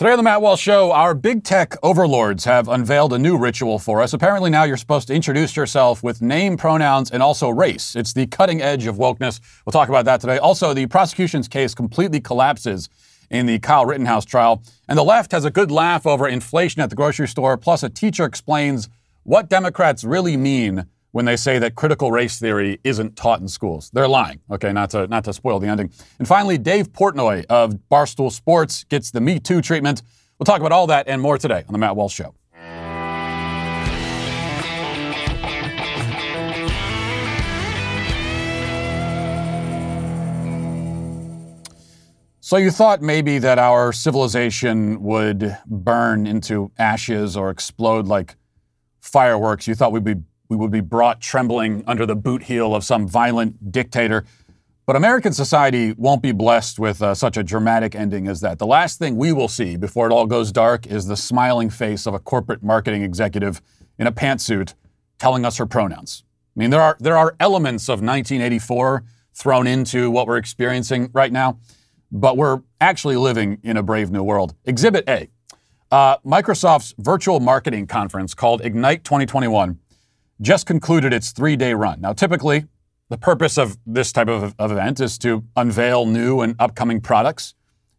Today on the Matt Walsh Show, our big tech overlords have unveiled a new ritual for us. Apparently, now you're supposed to introduce yourself with name, pronouns, and also race. It's the cutting edge of wokeness. We'll talk about that today. Also, the prosecution's case completely collapses in the Kyle Rittenhouse trial. And the left has a good laugh over inflation at the grocery store. Plus, a teacher explains what Democrats really mean when they say that critical race theory isn't taught in schools. They're lying. Okay, not to not to spoil the ending. And finally, Dave Portnoy of Barstool Sports gets the Me Too treatment. We'll talk about all that and more today on the Matt Walsh Show. So you thought maybe that our civilization would burn into ashes or explode like fireworks. You thought we'd be we would be brought trembling under the boot heel of some violent dictator. But American society won't be blessed with uh, such a dramatic ending as that. The last thing we will see before it all goes dark is the smiling face of a corporate marketing executive in a pantsuit telling us her pronouns. I mean, there are, there are elements of 1984 thrown into what we're experiencing right now, but we're actually living in a brave new world. Exhibit A uh, Microsoft's virtual marketing conference called Ignite 2021 just concluded its three day run. Now, typically, the purpose of this type of, of, event is to unveil new and upcoming products,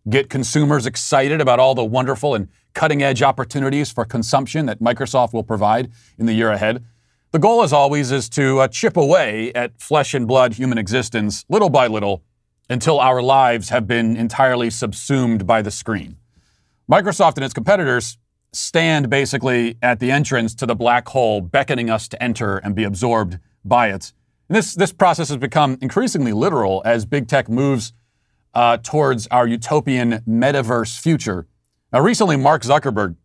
get consumers excited about all the wonderful and cutting edge opportunities for consumption that Microsoft will provide in the year ahead. The goal, as always, is to uh, chip away at flesh and blood human existence little by little until our lives have been entirely subsumed by the screen. Microsoft and its competitors stand basically at the entrance to the black hole, beckoning us to enter and be absorbed by it. And this, this process has become increasingly literal as big tech moves uh, towards our utopian metaverse future. Now, recently, Mark Zuckerberg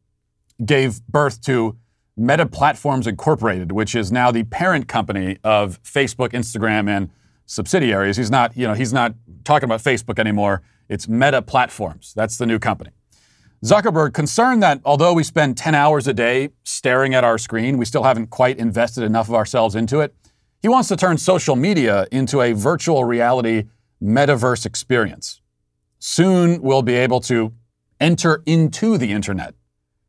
gave birth to Meta Platforms Incorporated, which is now the parent company of Facebook, Instagram, and subsidiaries. He's not, you know, he's not talking about Facebook anymore. It's Meta Platforms. That's the new company. Zuckerberg concerned that although we spend 10 hours a day staring at our screen, we still haven't quite invested enough of ourselves into it. He wants to turn social media into a virtual reality metaverse experience. Soon we'll be able to enter into the internet,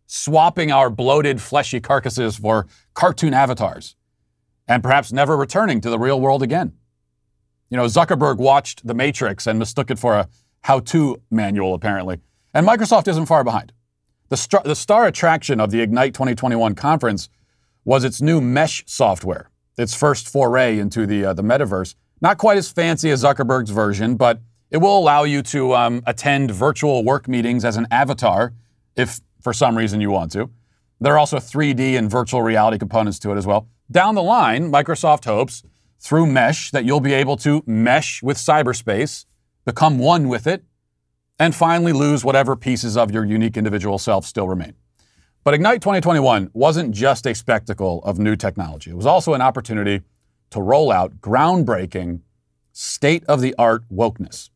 swapping our bloated, fleshy carcasses for cartoon avatars, and perhaps never returning to the real world again. You know, Zuckerberg watched The Matrix and mistook it for a how to manual, apparently. And Microsoft isn't far behind. The, star, the star attraction of the Ignite 2021 conference was its new mesh software, its first foray into the, uh, the metaverse. Not quite as fancy as Zuckerberg's version, but it will allow you to um, attend virtual work meetings as an avatar if for some reason you want to. There are also 3D and virtual reality components to it as well. Down the line, Microsoft hopes through Mesh that you'll be able to mesh with cyberspace, become one with it, and finally lose whatever pieces of your unique individual self still remain. But Ignite 2021 wasn't just a spectacle of new technology, it was also an opportunity to roll out groundbreaking, state of the art wokeness.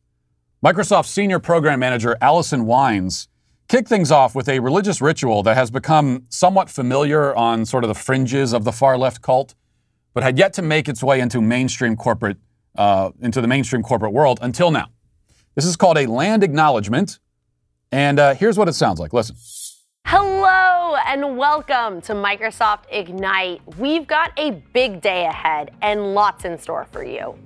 Microsoft senior program manager Allison Wines kicked things off with a religious ritual that has become somewhat familiar on sort of the fringes of the far left cult, but had yet to make its way into mainstream corporate, uh, into the mainstream corporate world until now. This is called a land acknowledgement. And uh, here's what it sounds like. Listen. Hello and welcome to Microsoft Ignite. We've got a big day ahead and lots in store for you.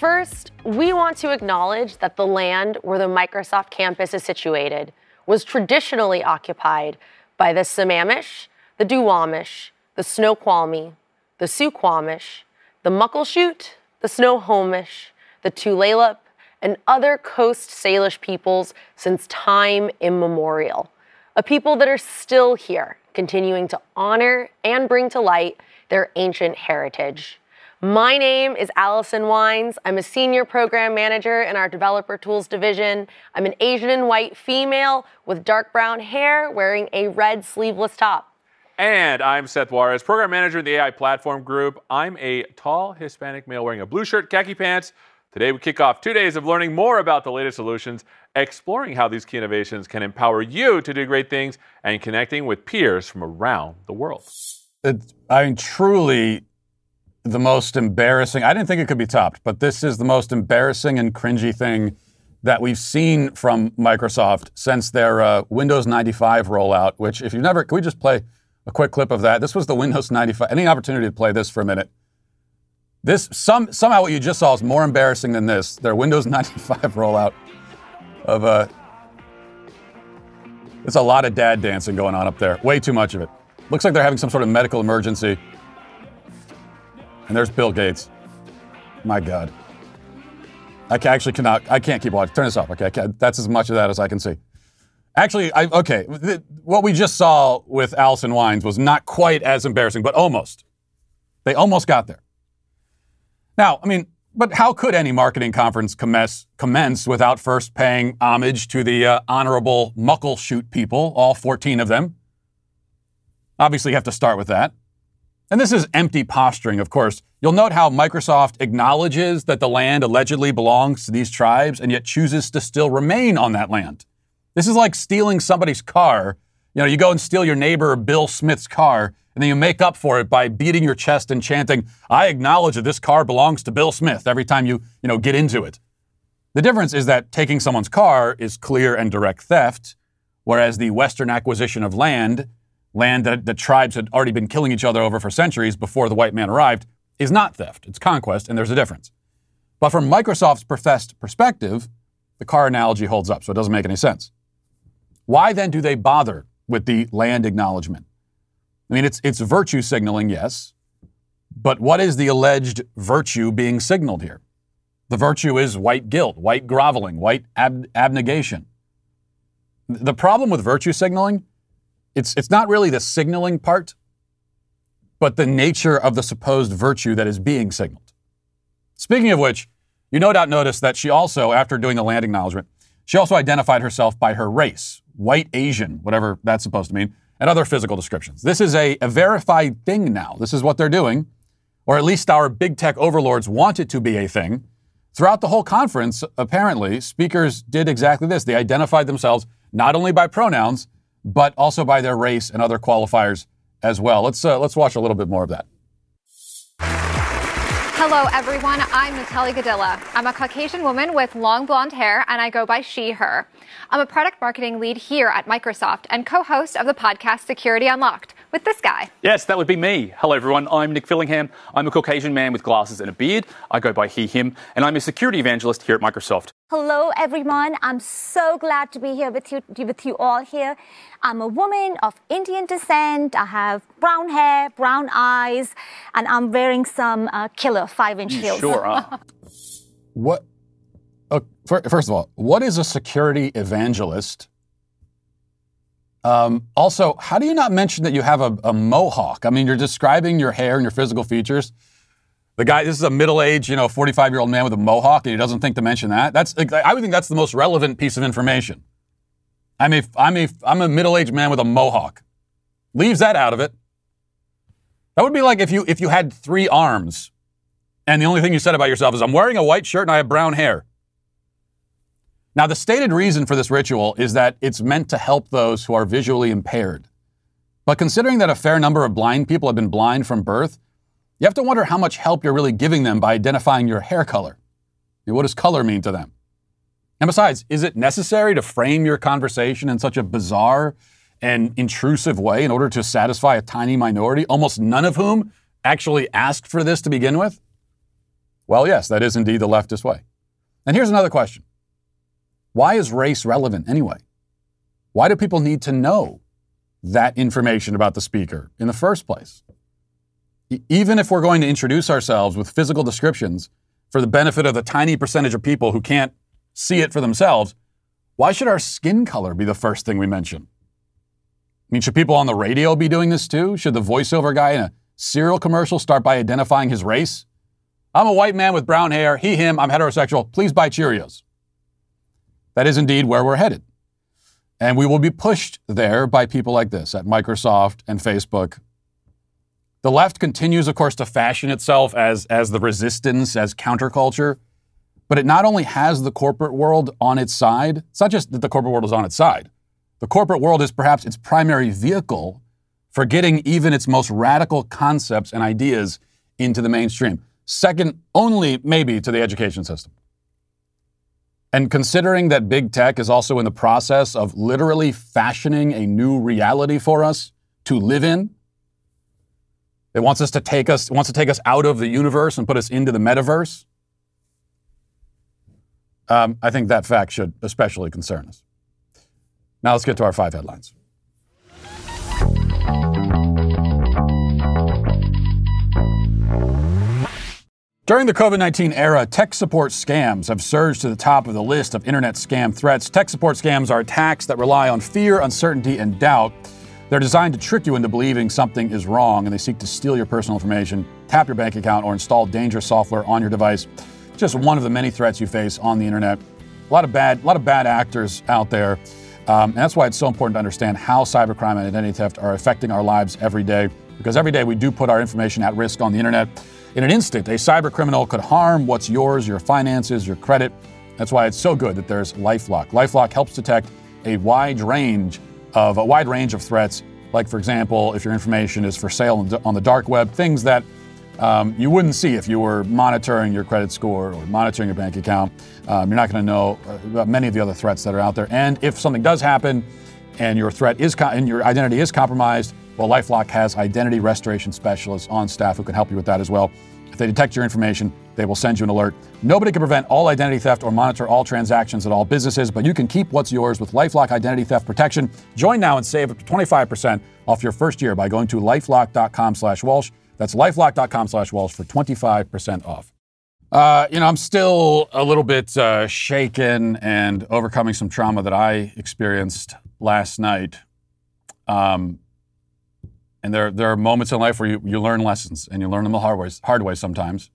First, we want to acknowledge that the land where the Microsoft campus is situated was traditionally occupied by the Sammamish, the Duwamish, the Snoqualmie, the Suquamish, the Muckleshoot, the Snohomish, the Tulalip, and other Coast Salish peoples since time immemorial. A people that are still here, continuing to honor and bring to light their ancient heritage. My name is Allison Wines. I'm a senior program manager in our developer tools division. I'm an Asian and white female with dark brown hair wearing a red sleeveless top. And I'm Seth Juarez, program manager in the AI platform group. I'm a tall Hispanic male wearing a blue shirt, khaki pants, Today, we kick off two days of learning more about the latest solutions, exploring how these key innovations can empower you to do great things, and connecting with peers from around the world. It, I mean, truly the most embarrassing. I didn't think it could be topped, but this is the most embarrassing and cringy thing that we've seen from Microsoft since their uh, Windows 95 rollout, which, if you've never, can we just play a quick clip of that? This was the Windows 95. Any opportunity to play this for a minute? This some somehow what you just saw is more embarrassing than this. Their Windows 95 rollout of uh, it's a lot of dad dancing going on up there. Way too much of it. Looks like they're having some sort of medical emergency. And there's Bill Gates. My God. I actually cannot. I can't keep watching. Turn this off. Okay, that's as much of that as I can see. Actually, I, okay. Th- what we just saw with Allison Wines was not quite as embarrassing, but almost. They almost got there. Now, I mean, but how could any marketing conference commence, commence without first paying homage to the uh, honorable Muckleshoot people, all 14 of them? Obviously, you have to start with that. And this is empty posturing, of course. You'll note how Microsoft acknowledges that the land allegedly belongs to these tribes and yet chooses to still remain on that land. This is like stealing somebody's car. You know, you go and steal your neighbor Bill Smith's car, and then you make up for it by beating your chest and chanting, I acknowledge that this car belongs to Bill Smith every time you, you know, get into it. The difference is that taking someone's car is clear and direct theft, whereas the Western acquisition of land land that the tribes had already been killing each other over for centuries before the white man arrived, is not theft. It's conquest, and there's a difference. But from Microsoft's professed perspective, the car analogy holds up, so it doesn't make any sense. Why then do they bother with the land acknowledgement? I mean, it's, it's virtue signaling, yes, but what is the alleged virtue being signaled here? The virtue is white guilt, white groveling, white ab- abnegation. The problem with virtue signaling it's, it's not really the signaling part, but the nature of the supposed virtue that is being signaled. Speaking of which, you no doubt noticed that she also, after doing the land acknowledgement, she also identified herself by her race, white Asian, whatever that's supposed to mean, and other physical descriptions. This is a, a verified thing now. This is what they're doing, or at least our big tech overlords want it to be a thing. Throughout the whole conference, apparently, speakers did exactly this. They identified themselves not only by pronouns, but also by their race and other qualifiers as well. Let's uh, let's watch a little bit more of that. Hello, everyone. I'm Natalie Godyla. I'm a Caucasian woman with long blonde hair, and I go by she, her. I'm a product marketing lead here at Microsoft and co host of the podcast Security Unlocked with this guy. Yes, that would be me. Hello, everyone. I'm Nick Fillingham. I'm a Caucasian man with glasses and a beard. I go by he, him, and I'm a security evangelist here at Microsoft. Hello, everyone. I'm so glad to be here with you, with you all here. I'm a woman of Indian descent. I have brown hair, brown eyes, and I'm wearing some uh, killer five-inch heels. Sure are. what? Uh, first of all, what is a security evangelist? Um, also, how do you not mention that you have a, a mohawk? I mean, you're describing your hair and your physical features. The guy, this is a middle-aged, you know, 45-year-old man with a mohawk, and he doesn't think to mention that. That's, I would think that's the most relevant piece of information. I'm a, I'm a, I'm a middle-aged man with a mohawk. Leaves that out of it. That would be like if you, if you had three arms, and the only thing you said about yourself is, "I'm wearing a white shirt and I have brown hair." Now, the stated reason for this ritual is that it's meant to help those who are visually impaired. But considering that a fair number of blind people have been blind from birth, you have to wonder how much help you're really giving them by identifying your hair color. What does color mean to them? And besides, is it necessary to frame your conversation in such a bizarre and intrusive way in order to satisfy a tiny minority, almost none of whom actually asked for this to begin with? Well, yes, that is indeed the leftist way. And here's another question Why is race relevant anyway? Why do people need to know that information about the speaker in the first place? Even if we're going to introduce ourselves with physical descriptions for the benefit of the tiny percentage of people who can't see it for themselves, why should our skin color be the first thing we mention? I mean, should people on the radio be doing this too? Should the voiceover guy in a cereal commercial start by identifying his race? I'm a white man with brown hair, he, him, I'm heterosexual, please buy Cheerios. That is indeed where we're headed. And we will be pushed there by people like this at Microsoft and Facebook the left continues, of course, to fashion itself as, as the resistance, as counterculture, but it not only has the corporate world on its side, it's not just that the corporate world is on its side. The corporate world is perhaps its primary vehicle for getting even its most radical concepts and ideas into the mainstream, second only maybe to the education system. And considering that big tech is also in the process of literally fashioning a new reality for us to live in, it wants us to take us wants to take us out of the universe and put us into the metaverse. Um, I think that fact should especially concern us. Now let's get to our five headlines. During the COVID 19 era, tech support scams have surged to the top of the list of internet scam threats. Tech support scams are attacks that rely on fear, uncertainty, and doubt. They're designed to trick you into believing something is wrong, and they seek to steal your personal information, tap your bank account, or install dangerous software on your device. Just one of the many threats you face on the internet. A lot of bad, a lot of bad actors out there, um, and that's why it's so important to understand how cybercrime and identity theft are affecting our lives every day. Because every day we do put our information at risk on the internet. In an instant, a cyber criminal could harm what's yours, your finances, your credit. That's why it's so good that there's LifeLock. LifeLock helps detect a wide range of a wide range of threats, like for example, if your information is for sale on the dark web, things that um, you wouldn't see if you were monitoring your credit score or monitoring your bank account. Um, you're not going to know about many of the other threats that are out there. And if something does happen, and your threat is co- and your identity is compromised, well, LifeLock has identity restoration specialists on staff who can help you with that as well. If they detect your information, they will send you an alert. Nobody can prevent all identity theft or monitor all transactions at all businesses, but you can keep what's yours with LifeLock Identity Theft Protection. Join now and save up to 25% off your first year by going to lifelock.com slash Walsh. That's lifelock.com slash Walsh for 25% off. Uh, you know, I'm still a little bit uh, shaken and overcoming some trauma that I experienced last night. Um, and there, there are moments in life where you, you learn lessons and you learn them the hard way, hard way sometimes.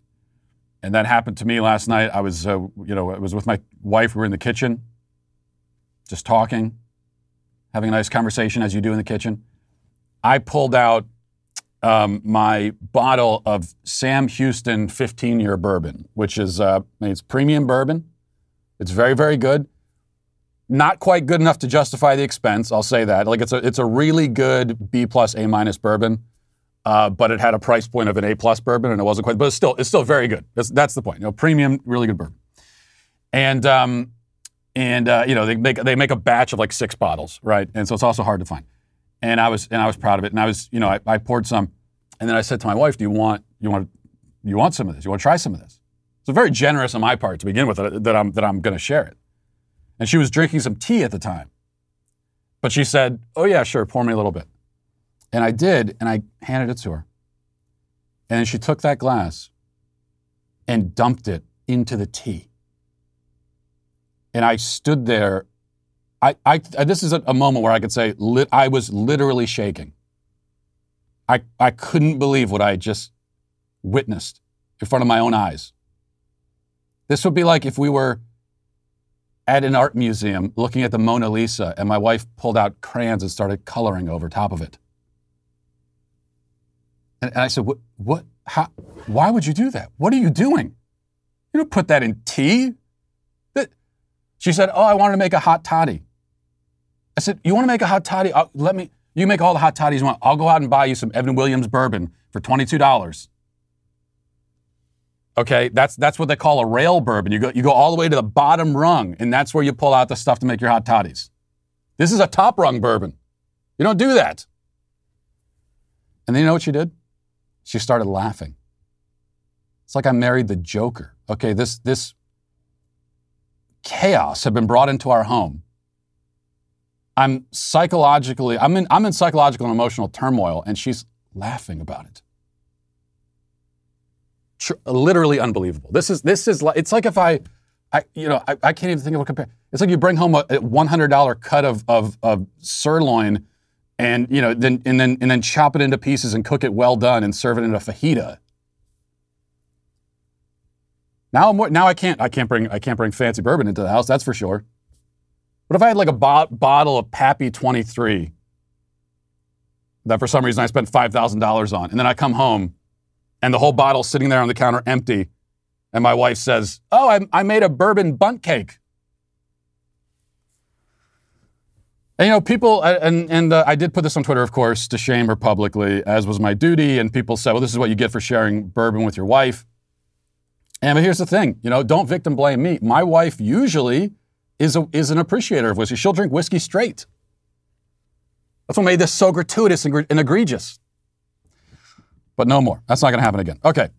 And that happened to me last night. I was, uh, you know, I was with my wife. We were in the kitchen, just talking, having a nice conversation as you do in the kitchen. I pulled out um, my bottle of Sam Houston 15 year bourbon, which is, uh, it's premium bourbon. It's very, very good not quite good enough to justify the expense. I'll say that. Like it's a it's a really good B plus A minus bourbon, uh, but it had a price point of an A plus bourbon, and it wasn't quite. But it's still it's still very good. That's, that's the point. You know, premium, really good bourbon. And um, and uh, you know they make they make a batch of like six bottles, right? And so it's also hard to find. And I was and I was proud of it. And I was you know I, I poured some, and then I said to my wife, "Do you want you want you want some of this? You want to try some of this?" So very generous on my part to begin with that I'm that I'm going to share it. And she was drinking some tea at the time. But she said, Oh, yeah, sure, pour me a little bit. And I did, and I handed it to her. And then she took that glass and dumped it into the tea. And I stood there. I, I, this is a, a moment where I could say I was literally shaking. I, I couldn't believe what I just witnessed in front of my own eyes. This would be like if we were at an art museum looking at the Mona Lisa, and my wife pulled out crayons and started coloring over top of it. And, and I said, "What? What? How? Why would you do that? What are you doing? You don't put that in tea." That, she said, "Oh, I wanted to make a hot toddy." I said, "You want to make a hot toddy? I'll, let me. You make all the hot toddies you want. I'll go out and buy you some Evan Williams bourbon for twenty-two dollars." Okay, that's that's what they call a rail bourbon. You go you go all the way to the bottom rung, and that's where you pull out the stuff to make your hot toddies. This is a top rung bourbon. You don't do that. And then you know what she did? She started laughing. It's like I married the Joker. Okay, this this chaos had been brought into our home. I'm psychologically, I'm in, I'm in psychological and emotional turmoil, and she's laughing about it tr- literally unbelievable. This is this is like it's like if I, I you know I, I can't even think of a compare. It's like you bring home a, a one hundred dollar cut of, of of sirloin, and you know then and then and then chop it into pieces and cook it well done and serve it in a fajita. Now I'm, now I can't I can't bring I can't bring fancy bourbon into the house. That's for sure. What if I had like a bo- bottle of Pappy 23 that for some reason I spent $5,000 on, and then I come home and the whole bottle's sitting there on the counter empty. And my wife says, Oh, I, I made a bourbon Bundt cake. And, you know, people, and, and uh, I did put this on Twitter, of course, to shame her publicly, as was my duty. And people said, well, this is what you get for sharing bourbon with your wife. And but here's the thing, you know, don't victim blame me. My wife usually is a, is an appreciator of whiskey. She'll drink whiskey straight. That's what made this so gratuitous and, and egregious. But no more. That's not going to happen again. Okay.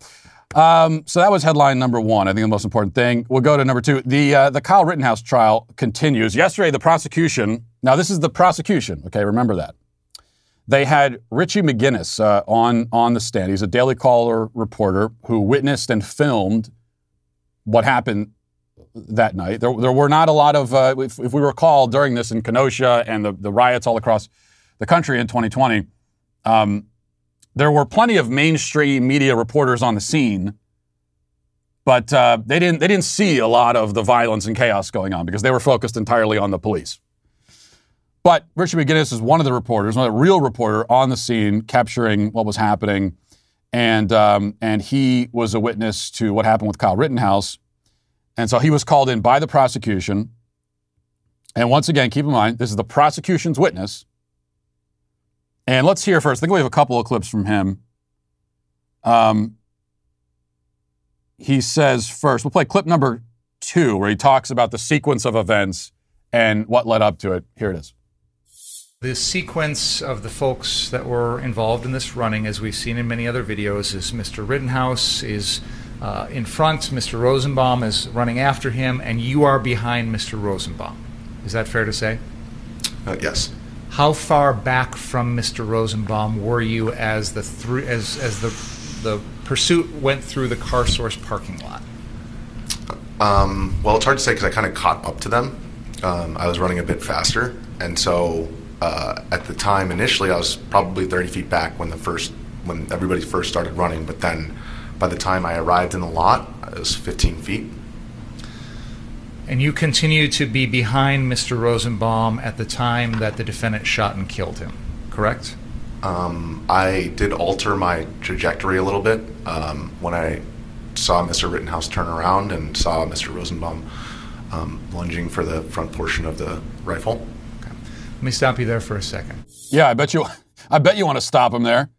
Um, so that was headline number one. I think the most important thing. We'll go to number two. The uh, the Kyle Rittenhouse trial continues. Yesterday, the prosecution. Now, this is the prosecution. Okay, remember that. They had Richie McGinniss uh, on on the stand. He's a Daily Caller reporter who witnessed and filmed what happened that night. There, there were not a lot of, uh, if, if we recall, during this in Kenosha and the, the riots all across the country in 2020. Um, there were plenty of mainstream media reporters on the scene, but uh, they didn't they didn't see a lot of the violence and chaos going on because they were focused entirely on the police. But Richard McGinniss is one of the reporters, one of the real reporter on the scene, capturing what was happening, and um, and he was a witness to what happened with Kyle Rittenhouse, and so he was called in by the prosecution. And once again, keep in mind this is the prosecution's witness. And let's hear first. I think we have a couple of clips from him. Um, he says first, we'll play clip number two, where he talks about the sequence of events and what led up to it. Here it is. The sequence of the folks that were involved in this running, as we've seen in many other videos, is Mr. Rittenhouse is uh, in front, Mr. Rosenbaum is running after him, and you are behind Mr. Rosenbaum. Is that fair to say? Uh, yes. How far back from Mr. Rosenbaum were you as the thr- as as the the pursuit went through the Car Source parking lot? Um, well, it's hard to say because I kind of caught up to them. Um, I was running a bit faster, and so uh, at the time initially, I was probably 30 feet back when the first when everybody first started running. But then, by the time I arrived in the lot, it was 15 feet. And you continued to be behind Mr. Rosenbaum at the time that the defendant shot and killed him, correct? Um, I did alter my trajectory a little bit um, when I saw Mr. Rittenhouse turn around and saw Mr. Rosenbaum um, lunging for the front portion of the rifle. Let me stop you there for a second. Yeah, I bet you. I bet you want to stop him there.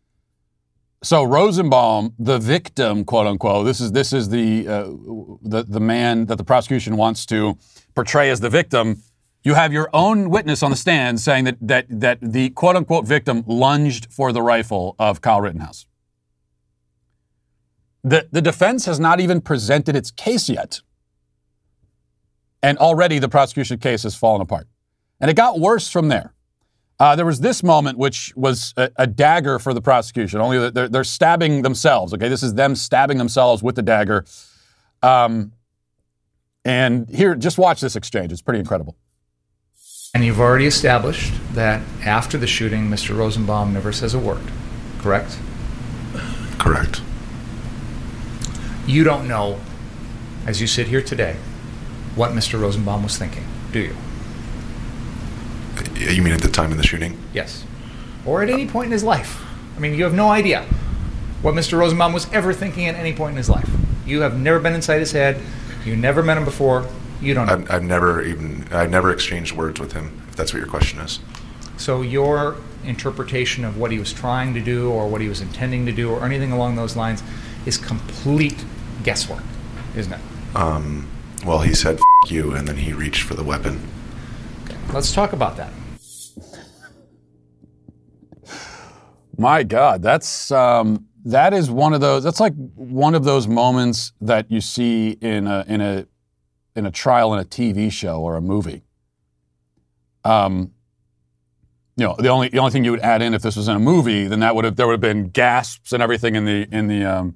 So Rosenbaum, the victim, quote unquote, this is this is the uh, the the man that the prosecution wants to portray as the victim. You have your own witness on the stand saying that that that the quote unquote victim lunged for the rifle of Kyle Rittenhouse. The the defense has not even presented its case yet, and already the prosecution case has fallen apart, and it got worse from there. Uh, there was this moment, which was a, a dagger for the prosecution. Only they're, they're, stabbing themselves. Okay, this is them stabbing themselves with the dagger. Um, and here, just watch this exchange. It's pretty incredible. And you've already established that after the shooting, Mr. Rosenbaum never says a word, correct? Correct. You don't know, as you sit here today, what Mr. Rosenbaum was thinking, do you? You mean at the time of the shooting? Yes. Or at any point in his life. I mean, you have no idea what Mr. Rosenbaum was ever thinking at any point in his life. You have never been inside his head. You never met him before. You don't know. I've, I've never even I've never exchanged words with him. If that's what your question is. So your interpretation of what he was trying to do, or what he was intending to do, or anything along those lines, is complete guesswork, isn't it? Um, well, he said F- you, and then he reached for the weapon. Let's talk about that. My God, that's um, that is one of those. That's like one of those moments that you see in a in a in a trial in a TV show or a movie. Um, you know, the only the only thing you would add in if this was in a movie, then that would have there would have been gasps and everything in the in the um,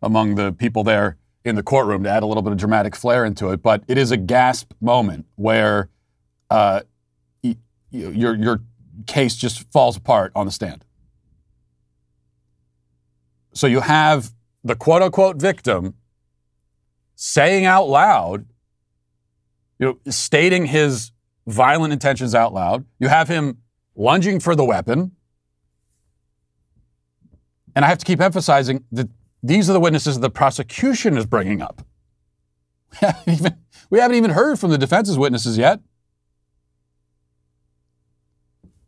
among the people there in the courtroom to add a little bit of dramatic flair into it. But it is a gasp moment where uh, y- your your case just falls apart on the stand. So you have the quote unquote victim saying out loud, you know, stating his violent intentions out loud. You have him lunging for the weapon. And I have to keep emphasizing that these are the witnesses the prosecution is bringing up. We haven't even, heard from the defense's witnesses yet.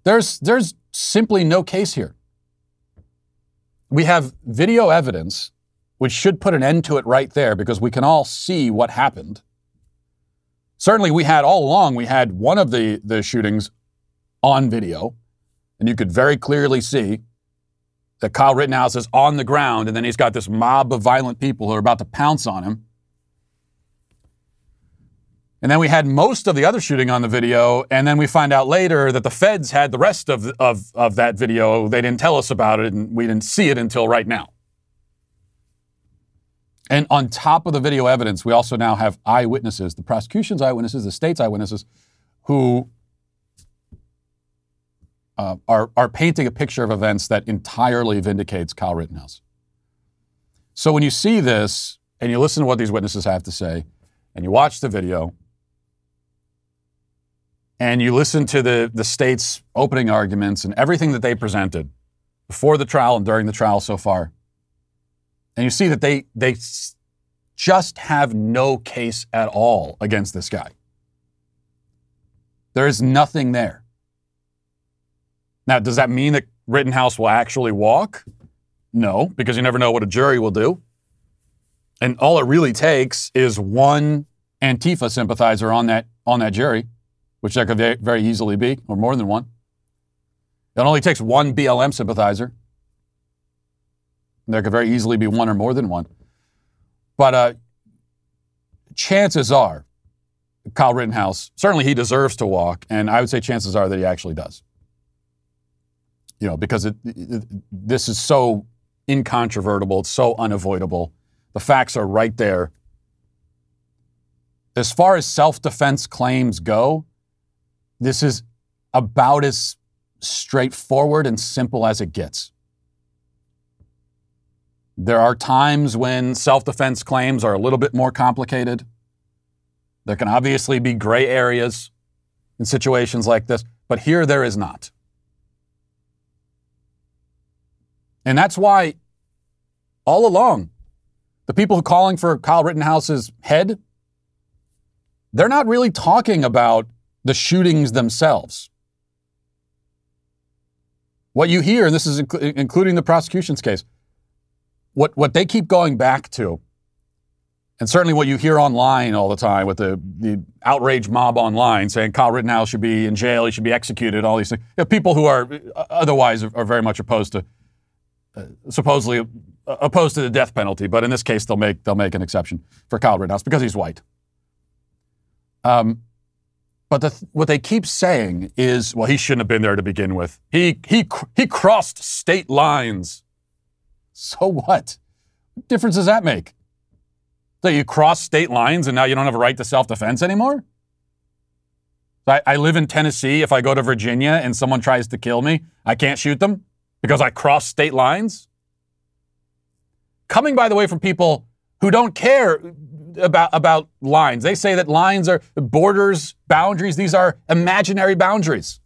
There's, there's simply no case here. We have video evidence which should put an end to it right there because we can all see what happened. Certainly, we had all along, we had one of the, the shootings on video, and you could very clearly see that Kyle Rittenhouse is on the ground, and then he's got this mob of violent people who are about to pounce on him. And then we had most of the other shooting on the video, and then we find out later that the feds had the rest of, of, of that video. They didn't tell us about it, and we didn't see it until right now. And on top of the video evidence, we also now have eyewitnesses, the prosecution's eyewitnesses, the state's eyewitnesses, who uh, are, are painting a picture of events that entirely vindicates Kyle Rittenhouse. So when you see this and you listen to what these witnesses have to say, and you watch the video, and you listen to the, the state's opening arguments and everything that they presented before the trial and during the trial so far, and you see that they they just have no case at all against this guy. There is nothing there. Now, does that mean that Rittenhouse will actually walk? No, because you never know what a jury will do. And all it really takes is one Antifa sympathizer on that on that jury, which there could very easily be, or more than one. It only takes one BLM sympathizer there could very easily be one or more than one. But uh, chances are, Kyle Rittenhouse, certainly he deserves to walk, and I would say chances are that he actually does. You know, because it, it, this is so incontrovertible, it's so unavoidable. The facts are right there. As far as self defense claims go, this is about as straightforward and simple as it gets. There are times when self defense claims are a little bit more complicated. There can obviously be gray areas in situations like this, but here there is not. And that's why, all along, the people calling for Kyle Rittenhouse's head, they're not really talking about the shootings themselves. What you hear, and this is inc- including the prosecution's case, what, what they keep going back to, and certainly what you hear online all the time with the, the outrage mob online saying Kyle Rittenhouse should be in jail, he should be executed, all these things. You know, people who are uh, otherwise are, are very much opposed to, uh, supposedly uh, opposed to the death penalty, but in this case they'll make they'll make an exception for Kyle Rittenhouse because he's white. Um, but the, what they keep saying is, well, he shouldn't have been there to begin with. He he he crossed state lines. So what? What difference does that make? So you cross state lines and now you don't have a right to self defense anymore? I, I live in Tennessee. If I go to Virginia and someone tries to kill me, I can't shoot them because I cross state lines? Coming, by the way, from people who don't care about, about lines. They say that lines are borders, boundaries, these are imaginary boundaries.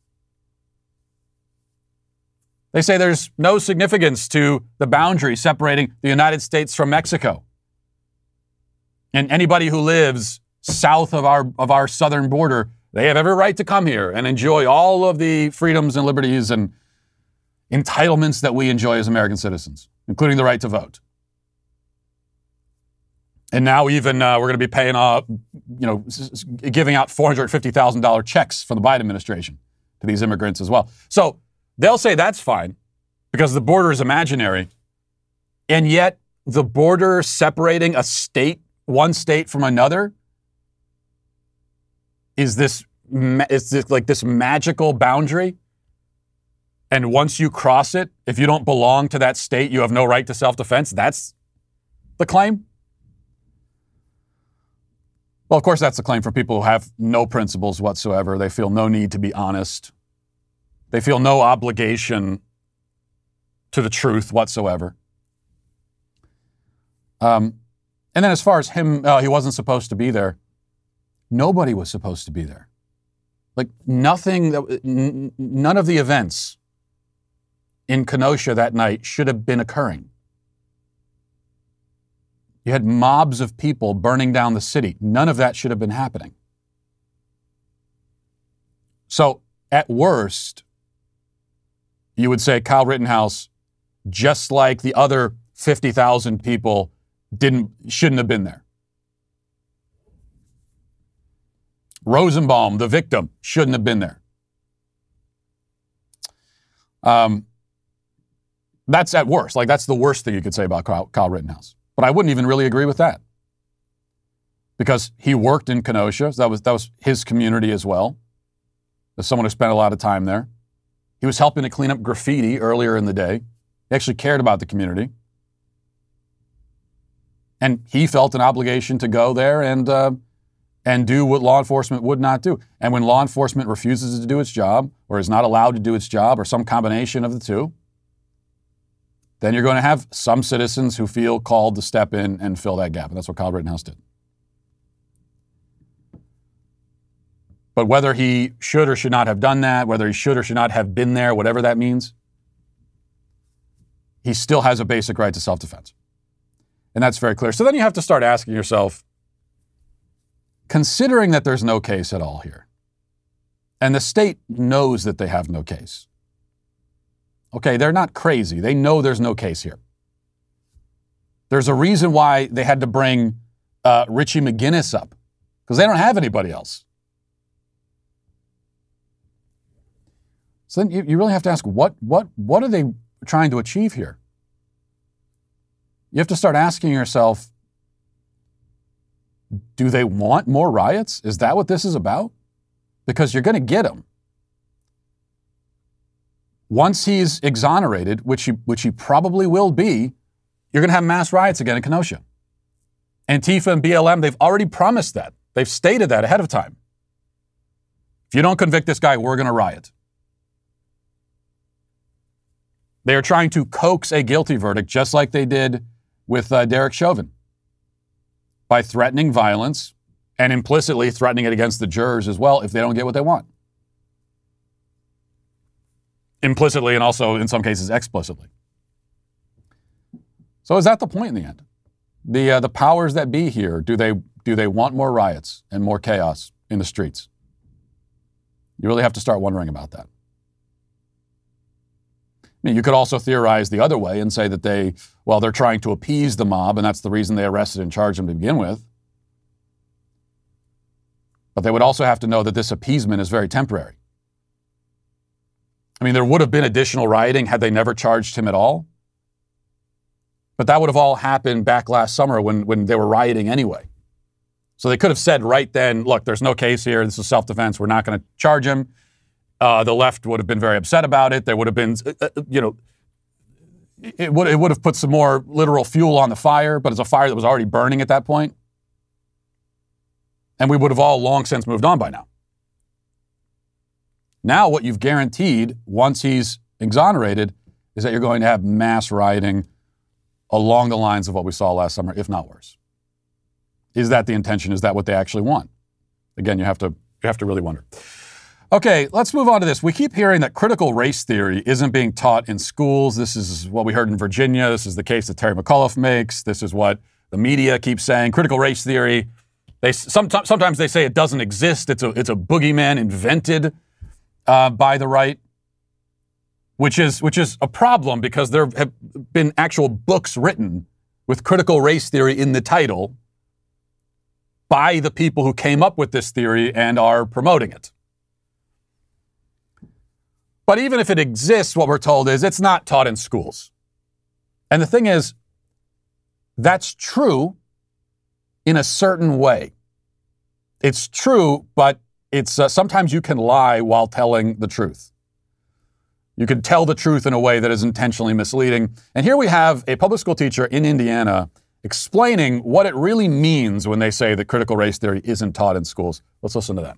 They say there's no significance to the boundary separating the United States from Mexico. And anybody who lives south of our, of our southern border, they have every right to come here and enjoy all of the freedoms and liberties and entitlements that we enjoy as American citizens, including the right to vote. And now even uh, we're going to be paying, uh, you know, giving out $450,000 checks from the Biden administration to these immigrants as well. So They'll say that's fine because the border is imaginary. And yet, the border separating a state, one state from another, is this, is this like this magical boundary. And once you cross it, if you don't belong to that state, you have no right to self defense. That's the claim. Well, of course, that's the claim for people who have no principles whatsoever. They feel no need to be honest. They feel no obligation to the truth whatsoever. Um, and then, as far as him, uh, he wasn't supposed to be there. Nobody was supposed to be there. Like nothing that, n- none of the events in Kenosha that night should have been occurring. You had mobs of people burning down the city. None of that should have been happening. So, at worst, you would say Kyle Rittenhouse, just like the other 50,000 people didn't shouldn't have been there. Rosenbaum, the victim, shouldn't have been there. Um, that's at worst. Like that's the worst thing you could say about Kyle, Kyle Rittenhouse. But I wouldn't even really agree with that because he worked in Kenosha. So that was that was his community as well. As someone who spent a lot of time there, he was helping to clean up graffiti earlier in the day. He actually cared about the community, and he felt an obligation to go there and uh, and do what law enforcement would not do. And when law enforcement refuses to do its job, or is not allowed to do its job, or some combination of the two, then you're going to have some citizens who feel called to step in and fill that gap. And that's what Kyle Rittenhouse did. But whether he should or should not have done that, whether he should or should not have been there, whatever that means, he still has a basic right to self defense. And that's very clear. So then you have to start asking yourself considering that there's no case at all here, and the state knows that they have no case. Okay, they're not crazy. They know there's no case here. There's a reason why they had to bring uh, Richie McGinniss up, because they don't have anybody else. So then you, you really have to ask what, what, what are they trying to achieve here? You have to start asking yourself do they want more riots? Is that what this is about? Because you're going to get them. Once he's exonerated, which he, which he probably will be, you're going to have mass riots again in Kenosha. Antifa and BLM, they've already promised that. They've stated that ahead of time. If you don't convict this guy, we're going to riot. They are trying to coax a guilty verdict, just like they did with uh, Derek Chauvin, by threatening violence and implicitly threatening it against the jurors as well if they don't get what they want. Implicitly and also, in some cases, explicitly. So, is that the point in the end? The, uh, the powers that be here, do they, do they want more riots and more chaos in the streets? You really have to start wondering about that. I mean, you could also theorize the other way and say that they, well, they're trying to appease the mob, and that's the reason they arrested and charged them to begin with. But they would also have to know that this appeasement is very temporary. I mean, there would have been additional rioting had they never charged him at all. But that would have all happened back last summer when, when they were rioting anyway. So they could have said right then, look, there's no case here. This is self defense. We're not going to charge him. Uh, the left would have been very upset about it. There would have been, uh, uh, you know, it would, it would have put some more literal fuel on the fire, but it's a fire that was already burning at that point. And we would have all long since moved on by now. Now, what you've guaranteed once he's exonerated is that you're going to have mass rioting along the lines of what we saw last summer, if not worse. Is that the intention? Is that what they actually want? Again, you have to, you have to really wonder. Okay, let's move on to this. We keep hearing that critical race theory isn't being taught in schools. This is what we heard in Virginia. This is the case that Terry McAuliffe makes. This is what the media keeps saying. Critical race theory. They sometimes sometimes they say it doesn't exist. It's a it's a boogeyman invented uh, by the right, which is which is a problem because there have been actual books written with critical race theory in the title by the people who came up with this theory and are promoting it. But even if it exists, what we're told is it's not taught in schools. And the thing is, that's true in a certain way. It's true, but it's uh, sometimes you can lie while telling the truth. You can tell the truth in a way that is intentionally misleading. And here we have a public school teacher in Indiana explaining what it really means when they say that critical race theory isn't taught in schools. Let's listen to that.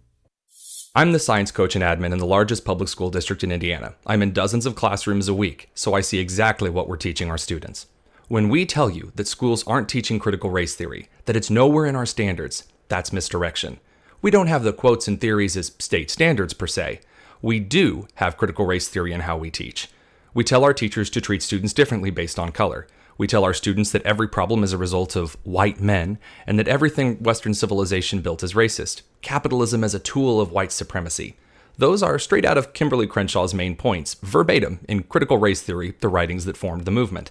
I'm the science coach and admin in the largest public school district in Indiana. I'm in dozens of classrooms a week, so I see exactly what we're teaching our students. When we tell you that schools aren't teaching critical race theory, that it's nowhere in our standards, that's misdirection. We don't have the quotes and theories as state standards per se. We do have critical race theory in how we teach. We tell our teachers to treat students differently based on color. We tell our students that every problem is a result of white men, and that everything Western civilization built is racist. Capitalism as a tool of white supremacy. Those are straight out of Kimberlé Crenshaw's main points, verbatim, in Critical Race Theory, the writings that formed the movement.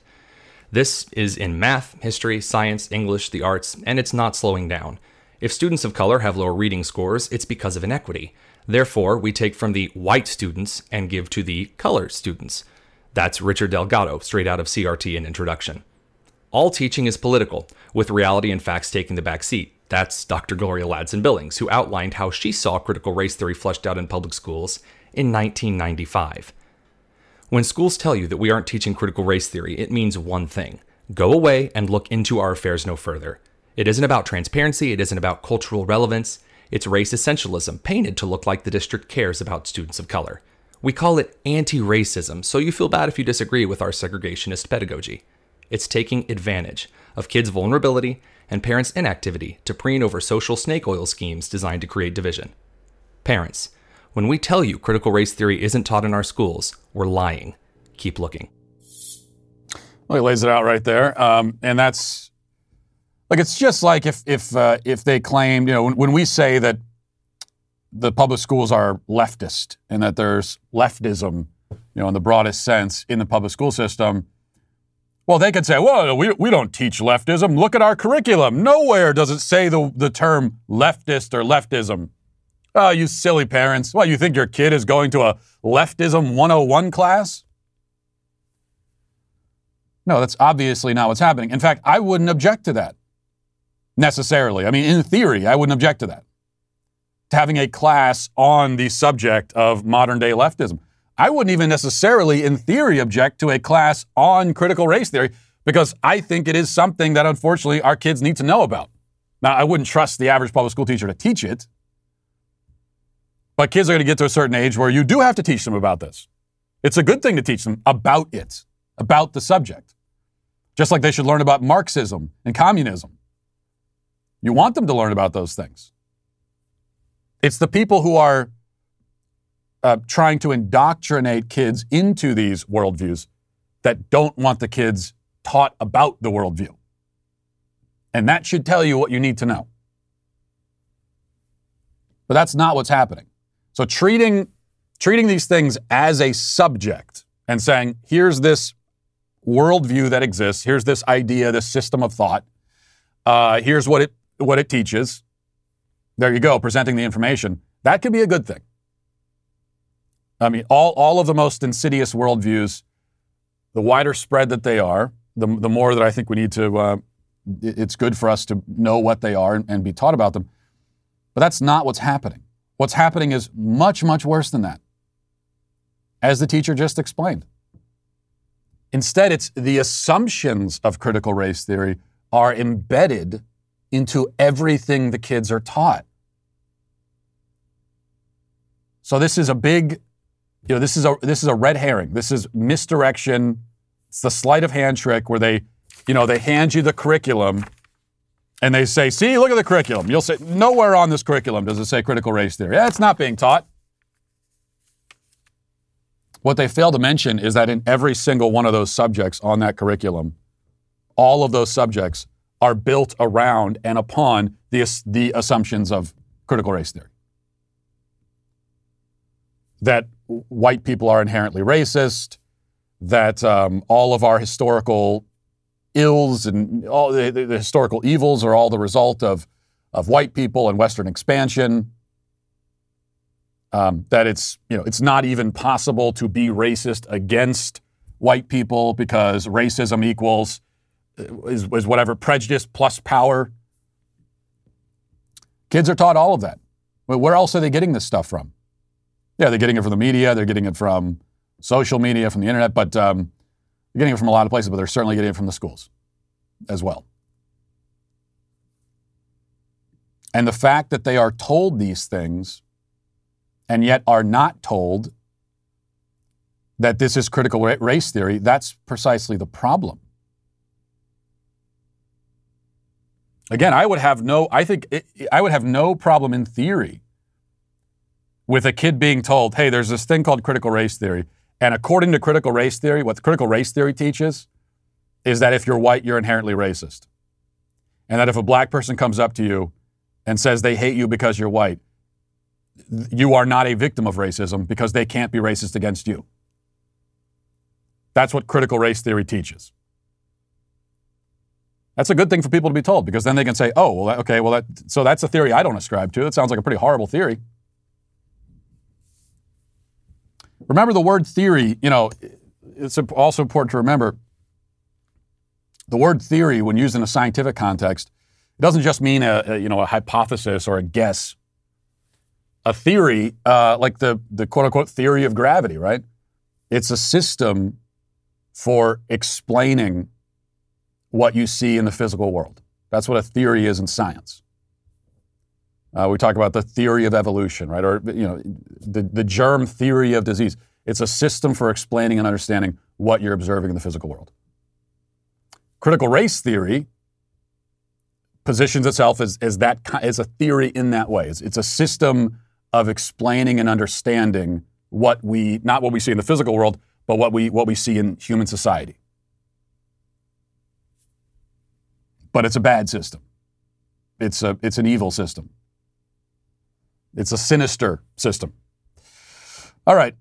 This is in math, history, science, English, the arts, and it's not slowing down. If students of color have lower reading scores, it's because of inequity. Therefore, we take from the white students and give to the color students. That's Richard Delgado, straight out of CRT and Introduction. All teaching is political, with reality and facts taking the back seat. That's Dr. Gloria Ladson Billings, who outlined how she saw critical race theory flushed out in public schools in 1995. When schools tell you that we aren't teaching critical race theory, it means one thing go away and look into our affairs no further. It isn't about transparency, it isn't about cultural relevance, it's race essentialism, painted to look like the district cares about students of color. We call it anti racism, so you feel bad if you disagree with our segregationist pedagogy. It's taking advantage of kids' vulnerability and parents' inactivity to preen over social snake oil schemes designed to create division. Parents, when we tell you critical race theory isn't taught in our schools, we're lying. Keep looking. Well, he lays it out right there, um, and that's like it's just like if if uh, if they claimed, you know, when, when we say that the public schools are leftist and that there's leftism, you know, in the broadest sense in the public school system. Well, they could say, well, we, we don't teach leftism. Look at our curriculum. Nowhere does it say the, the term leftist or leftism. Oh, you silly parents. Well, you think your kid is going to a leftism 101 class? No, that's obviously not what's happening. In fact, I wouldn't object to that necessarily. I mean, in theory, I wouldn't object to that. To having a class on the subject of modern day leftism. I wouldn't even necessarily, in theory, object to a class on critical race theory because I think it is something that unfortunately our kids need to know about. Now, I wouldn't trust the average public school teacher to teach it, but kids are going to get to a certain age where you do have to teach them about this. It's a good thing to teach them about it, about the subject. Just like they should learn about Marxism and communism. You want them to learn about those things. It's the people who are uh, trying to indoctrinate kids into these worldviews that don't want the kids taught about the worldview. And that should tell you what you need to know. But that's not what's happening. So treating treating these things as a subject and saying, here's this worldview that exists, here's this idea, this system of thought, uh, here's what it what it teaches. There you go, presenting the information. That could be a good thing. I mean, all, all of the most insidious worldviews, the wider spread that they are, the, the more that I think we need to, uh, it's good for us to know what they are and, and be taught about them. But that's not what's happening. What's happening is much, much worse than that, as the teacher just explained. Instead, it's the assumptions of critical race theory are embedded into everything the kids are taught. So this is a big, you know, this is a this is a red herring. This is misdirection. It's the sleight of hand trick where they, you know, they hand you the curriculum and they say, "See, look at the curriculum." You'll say, "Nowhere on this curriculum does it say critical race theory." Yeah, it's not being taught. What they fail to mention is that in every single one of those subjects on that curriculum, all of those subjects are built around and upon the, the assumptions of critical race theory. That white people are inherently racist, that um, all of our historical ills and all the, the, historical evils are all the result of, of white people and Western expansion. Um, that it's you know it's not even possible to be racist against white people because racism equals is, is whatever prejudice plus power. Kids are taught all of that. Where else are they getting this stuff from? Yeah, they're getting it from the media. They're getting it from social media, from the internet, but um, they're getting it from a lot of places. But they're certainly getting it from the schools as well. And the fact that they are told these things and yet are not told that this is critical race theory, that's precisely the problem. Again, I would have no, I think it, I would have no problem in theory with a kid being told, hey, there's this thing called critical race theory. And according to critical race theory, what critical race theory teaches is that if you're white, you're inherently racist. And that if a black person comes up to you and says they hate you because you're white, you are not a victim of racism because they can't be racist against you. That's what critical race theory teaches. That's a good thing for people to be told because then they can say, "Oh, well, okay, well, that, so that's a theory I don't ascribe to. That sounds like a pretty horrible theory." Remember the word theory. You know, it's also important to remember the word theory, when used in a scientific context, it doesn't just mean a, a you know a hypothesis or a guess. A theory, uh, like the the quote unquote theory of gravity, right? It's a system for explaining what you see in the physical world. That's what a theory is in science. Uh, we talk about the theory of evolution, right? Or you know, the, the germ theory of disease. It's a system for explaining and understanding what you're observing in the physical world. Critical race theory positions itself as, as that as a theory in that way. It's, it's a system of explaining and understanding what we not what we see in the physical world, but what we what we see in human society. But it's a bad system. It's, a, it's an evil system. It's a sinister system. All right.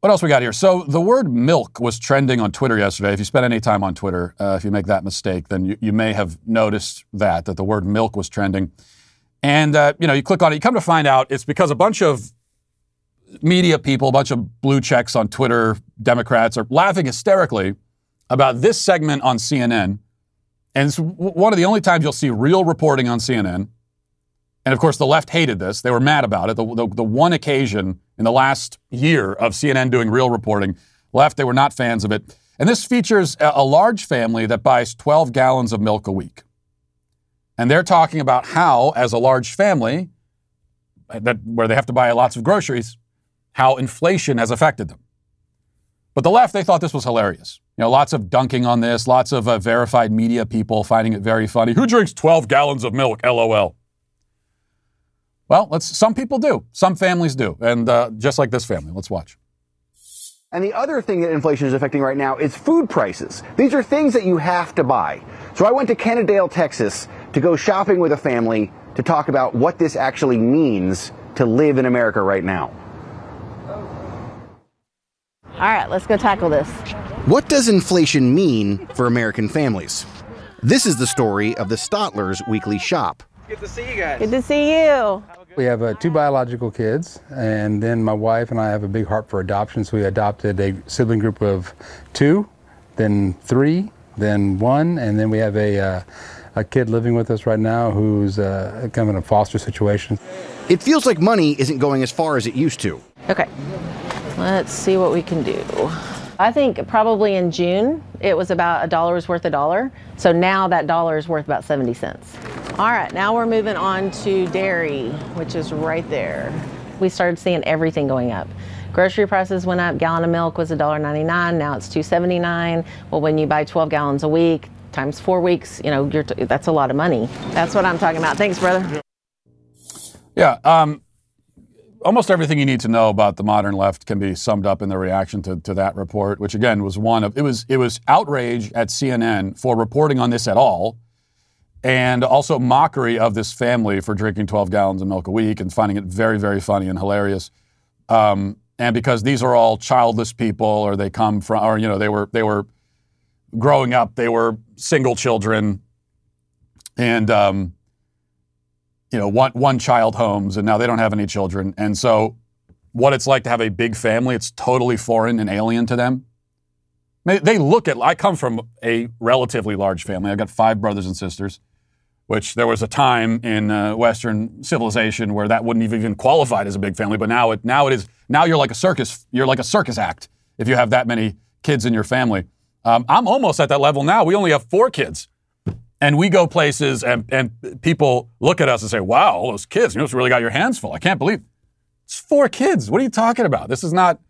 What else we got here? So the word milk was trending on Twitter yesterday. If you spend any time on Twitter, uh, if you make that mistake, then you, you may have noticed that, that the word milk was trending. And, uh, you know, you click on it, you come to find out it's because a bunch of media people, a bunch of blue checks on Twitter, Democrats, are laughing hysterically about this segment on CNN and it's one of the only times you'll see real reporting on CNN. And of course, the left hated this. They were mad about it. The, the, the, one occasion in the last year of CNN doing real reporting, left, they were not fans of it. And this features a, a large family that buys 12 gallons of milk a week. And they're talking about how, as a large family, that, where they have to buy lots of groceries, how inflation has affected them. But the left, they thought this was hilarious. You know, lots of dunking on this, lots of uh, verified media people finding it very funny. Who drinks 12 gallons of milk? LOL. Well, let's, some people do. Some families do. And uh, just like this family. Let's watch. And the other thing that inflation is affecting right now is food prices. These are things that you have to buy. So I went to Kennedale, Texas to go shopping with a family to talk about what this actually means to live in America right now. All right, let's go tackle this. What does inflation mean for American families? This is the story of the Stotlers Weekly Shop. Good to see you guys. Good to see you. We have uh, two biological kids, and then my wife and I have a big heart for adoption, so we adopted a sibling group of two, then three, then one, and then we have a, uh, a kid living with us right now who's uh, kind of in a foster situation. It feels like money isn't going as far as it used to. Okay. Let's see what we can do. I think probably in June it was about a dollar's worth a dollar. So now that dollar is worth about 70 cents. All right, now we're moving on to dairy, which is right there. We started seeing everything going up. Grocery prices went up. Gallon of milk was $1.99. Now it's $2.79. Well, when you buy 12 gallons a week times four weeks, you know, that's a lot of money. That's what I'm talking about. Thanks, brother. Yeah. Um, almost everything you need to know about the modern left can be summed up in the reaction to, to that report, which again was one of it was it was outrage at CNN for reporting on this at all, and also mockery of this family for drinking 12 gallons of milk a week and finding it very very funny and hilarious. Um, and because these are all childless people, or they come from, or you know, they were they were growing up, they were single children, and um, you know, one, one child homes, and now they don't have any children. And so, what it's like to have a big family, it's totally foreign and alien to them. They, look at, I come from a relatively large family. I've got five brothers and sisters, which there was a time in uh, Western civilization where that wouldn't even qualified as a big family. But now it, now it is, now you're like a circus, you're like a circus act if you have that many kids in your family. Um, I'm almost at that level now. We only have four kids. And we go places and, and people look at us and say, wow, all those kids, you must really got your hands full. I can't believe it's four kids. What are you talking about? This is not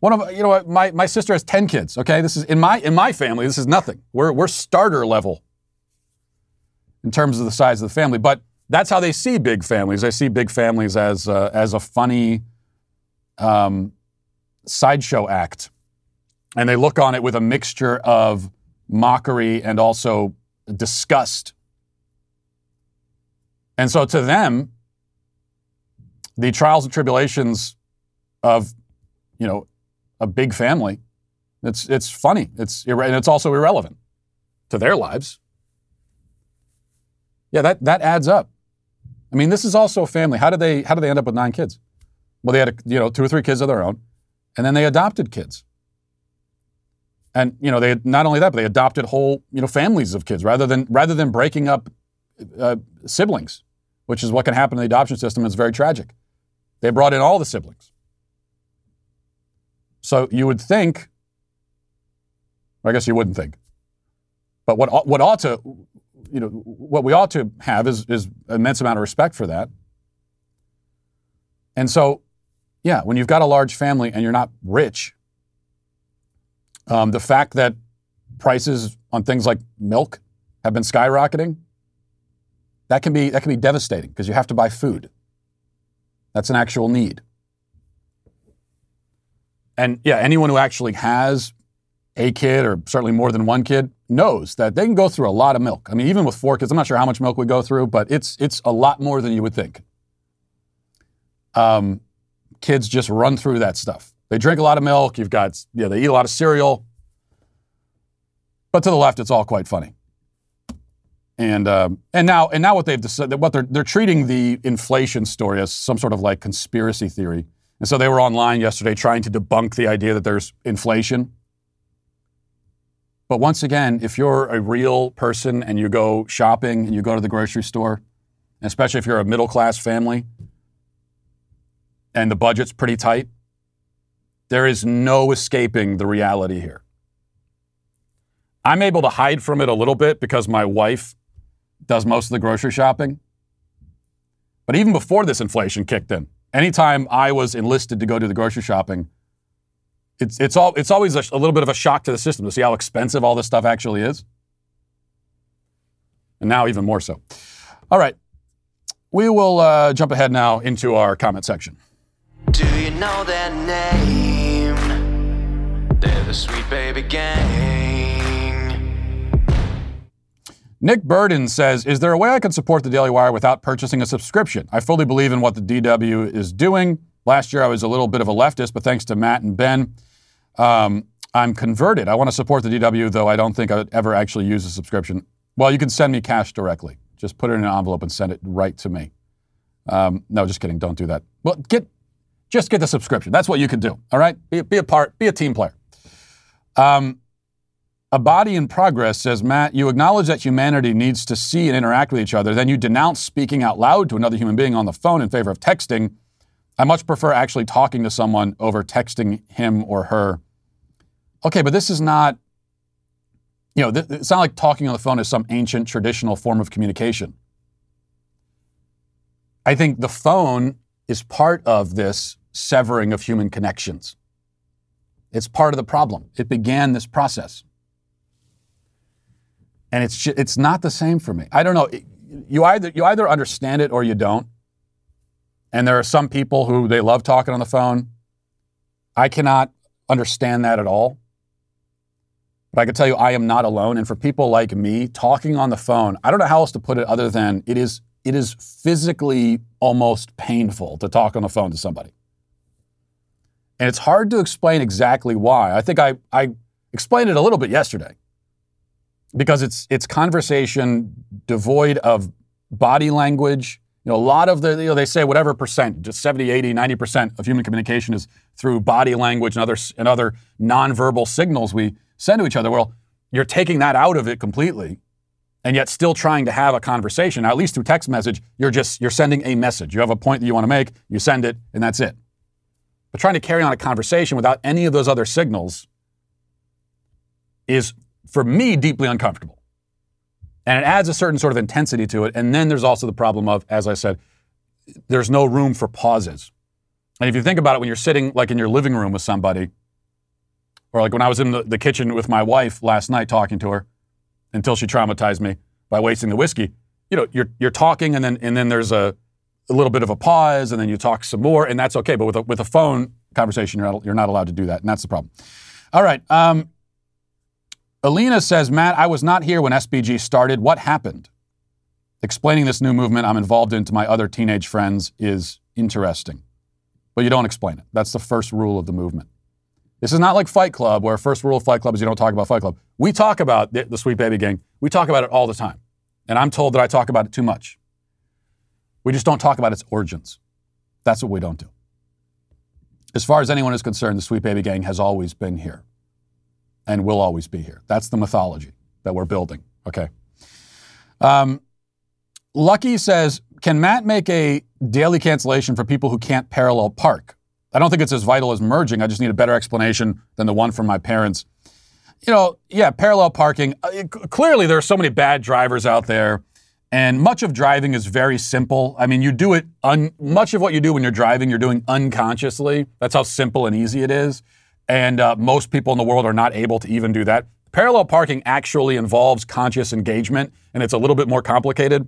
one of you know my, my sister has 10 kids, okay? This is in my in my family, this is nothing. We're we're starter level in terms of the size of the family. But that's how they see big families. They see big families as uh, as a funny um, sideshow act, and they look on it with a mixture of mockery, and also disgust. And so to them, the trials and tribulations of, you know, a big family, it's, it's funny. It's, and it's also irrelevant. to their lives. Yeah, that, that adds up. I mean, this is also a family. How did they how did they end up with nine kids? Well, they had a, you know two or three kids of their own, and then they adopted kids. And you know, they not only that, but they adopted whole you know families of kids rather than rather than breaking up uh, siblings, which is what can happen in the adoption system. It's very tragic. They brought in all the siblings. So you would think, I guess you wouldn't think, but what what ought to, you know, what we ought to have is is immense amount of respect for that. And so, yeah, when you've got a large family and you're not rich, um, the fact that prices on things like milk have been skyrocketing, that can be that can be devastating because you have to buy food. That's an actual need. And yeah, anyone who actually has a kid or certainly more than one kid knows that they can go through a lot of milk. I mean, even with four kids, I'm not sure how much milk we go through, but it's it's a lot more than you would think. Um, kids just run through that stuff. They drink a lot of milk. You've got yeah, they eat a lot of cereal. But to the left, it's all quite funny. And um, and now and now what they've decided what they're they're treating the inflation story as some sort of like conspiracy theory. And so they were online yesterday trying to debunk the idea that there's inflation. But once again, if you're a real person and you go shopping and you go to the grocery store, especially if you're a middle class family and the budget's pretty tight, there is no escaping the reality here. I'm able to hide from it a little bit because my wife does most of the grocery shopping. But even before this inflation kicked in, anytime I was enlisted to go do the grocery shopping, it's, it's, all, it's always a, a little bit of a shock to the system to see how expensive all this stuff actually is. And now, even more so. All right. We will uh, jump ahead now into our comment section. Do you know their name? Sweet Baby Gang. Nick Burden says, Is there a way I can support the Daily Wire without purchasing a subscription? I fully believe in what the DW is doing. Last year I was a little bit of a leftist, but thanks to Matt and Ben, um, I'm converted. I want to support the DW, though I don't think I would ever actually use a subscription. Well, you can send me cash directly. Just put it in an envelope and send it right to me. Um, no, just kidding. Don't do that. Well, get just get the subscription. That's what you can do. All right, be, be a part, be a team player. Um, a body in progress says, Matt, you acknowledge that humanity needs to see and interact with each other. Then you denounce speaking out loud to another human being on the phone in favor of texting. I much prefer actually talking to someone over texting him or her. Okay, but this is not, you know, th- it's not like talking on the phone is some ancient traditional form of communication. I think the phone is part of this severing of human connections. It's part of the problem. It began this process and it's just, it's not the same for me. I don't know. You either you either understand it or you don't. And there are some people who they love talking on the phone. I cannot understand that at all. But I can tell you, I am not alone. And for people like me, talking on the phone, I don't know how else to put it other than it is it is physically almost painful to talk on the phone to somebody. And it's hard to explain exactly why. I think I, I explained it a little bit yesterday because it's it's conversation devoid of body language. You know, a lot of the, you know, they say whatever percent, just 70, 80, 90% of human communication is through body language and other, and other nonverbal signals we send to each other. Well, you're taking that out of it completely and yet still trying to have a conversation. Now, at least through text message, you're just, you're sending a message. You have a point that you want to make, you send it, and that's it. But trying to carry on a conversation without any of those other signals is for me, deeply uncomfortable. And it adds a certain sort of intensity to it. And then there's also the problem of, as I said, there's no room for pauses. And if you think about it, when you're sitting like in your living room with somebody, or like when I was in the, the kitchen with my wife last night talking to her until she traumatized me by wasting the whiskey, you know, you're, you're talking and then, and then there's a, a little bit of a pause and then you talk some more and that's okay. But with a, with a phone conversation, you're not, you're not allowed to do that. And that's the problem. All right. Um, Alina says, Matt, I was not here when SBG started. What happened? Explaining this new movement I'm involved in to my other teenage friends is interesting. But you don't explain it. That's the first rule of the movement. This is not like Fight Club, where first rule of Fight Club is you don't talk about Fight Club. We talk about the, the Sweet Baby Gang. We talk about it all the time. And I'm told that I talk about it too much. We just don't talk about its origins. That's what we don't do. As far as anyone is concerned, the Sweet Baby Gang has always been here and will always be here. That's the mythology that we're building. Okay. Um, Lucky says, can Matt make a daily cancellation for people who can't parallel park? I don't think it's as vital as merging. I just need a better explanation than the one from my parents. You know, yeah, parallel parking. Uh, clearly, there are so many bad drivers out there, and much of driving is very simple. I mean, you do it, un- much of what you do when you're driving, you're doing unconsciously. That's how simple and easy it is. And uh, most people in the world are not able to even do that. Parallel parking actually involves conscious engagement, and it's a little bit more complicated.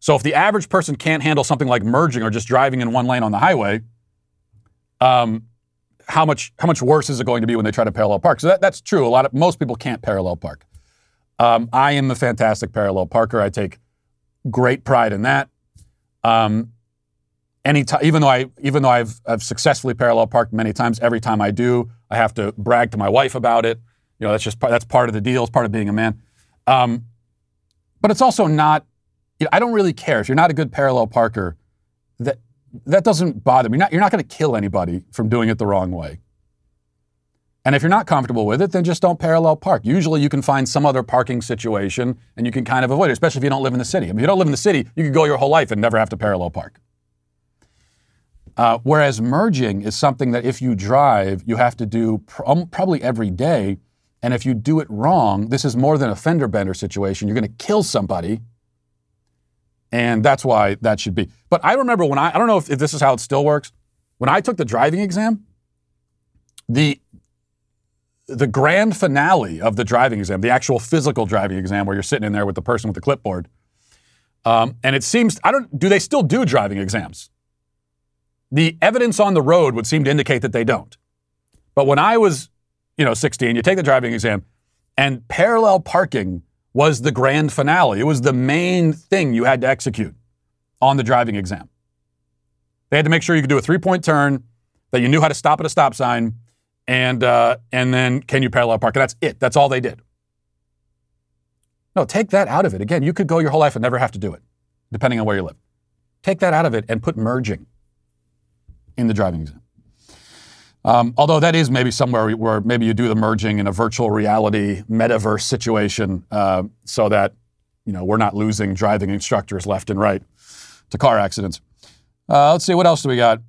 So if the average person can't handle something like merging or just driving in one lane on the highway, um, how much how much worse is it going to be when they try to parallel park? So that, that's true. A lot of most people can't parallel park. Um, I am a fantastic parallel parker. I take great pride in that. Um, any time, even though I even though I've I've successfully parallel parked many times, every time I do, I have to brag to my wife about it. You know, that's just part, that's part of the deal. It's part of being a man. Um, but it's also not. You know, I don't really care if you're not a good parallel parker. That that doesn't bother me. You're not, you're not going to kill anybody from doing it the wrong way. And if you're not comfortable with it, then just don't parallel park. Usually you can find some other parking situation and you can kind of avoid it, especially if you don't live in the city. If you don't live in the city, you could go your whole life and never have to parallel park. Uh, whereas merging is something that if you drive, you have to do pr- um, probably every day. And if you do it wrong, this is more than a fender bender situation. You're going to kill somebody and that's why that should be. But I remember when I, I don't know if, if this is how it still works. When I took the driving exam, the the grand finale of the driving exam, the actual physical driving exam, where you're sitting in there with the person with the clipboard, um, and it seems I don't. Do they still do driving exams? The evidence on the road would seem to indicate that they don't. But when I was, you know, 16, you take the driving exam, and parallel parking was the grand finale. It was the main thing you had to execute on the driving exam. They had to make sure you could do a three point turn, that you knew how to stop at a stop sign, and, uh, and then can you parallel park? And that's it. That's all they did. No, take that out of it. Again, you could go your whole life and never have to do it, depending on where you live. Take that out of it and put merging in the driving exam. Um, although that is maybe somewhere where maybe you do the merging in a virtual reality metaverse situation, uh, so that you know we're not losing driving instructors left and right to car accidents. Uh, let's see what else do we got.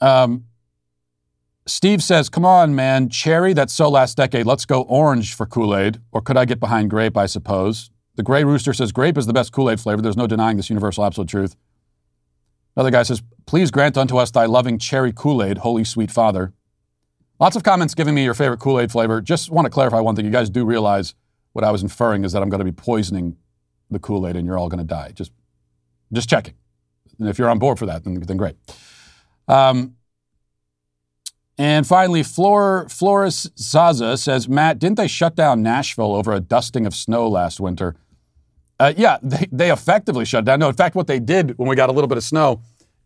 Um, Steve says, "Come on, man, cherry. That's so last decade. Let's go orange for Kool Aid, or could I get behind grape? I suppose." The Gray Rooster says, "Grape is the best Kool Aid flavor. There's no denying this universal absolute truth." Another guy says, Please grant unto us thy loving cherry Kool Aid, holy sweet Father. Lots of comments giving me your favorite Kool Aid flavor. Just want to clarify one thing. You guys do realize what I was inferring is that I'm going to be poisoning the Kool Aid and you're all going to die. Just, just checking. And if you're on board for that, then, then great. Um, and finally, Flor, Flores Zaza says, Matt, didn't they shut down Nashville over a dusting of snow last winter? Uh, yeah, they, they effectively shut down. No, in fact, what they did when we got a little bit of snow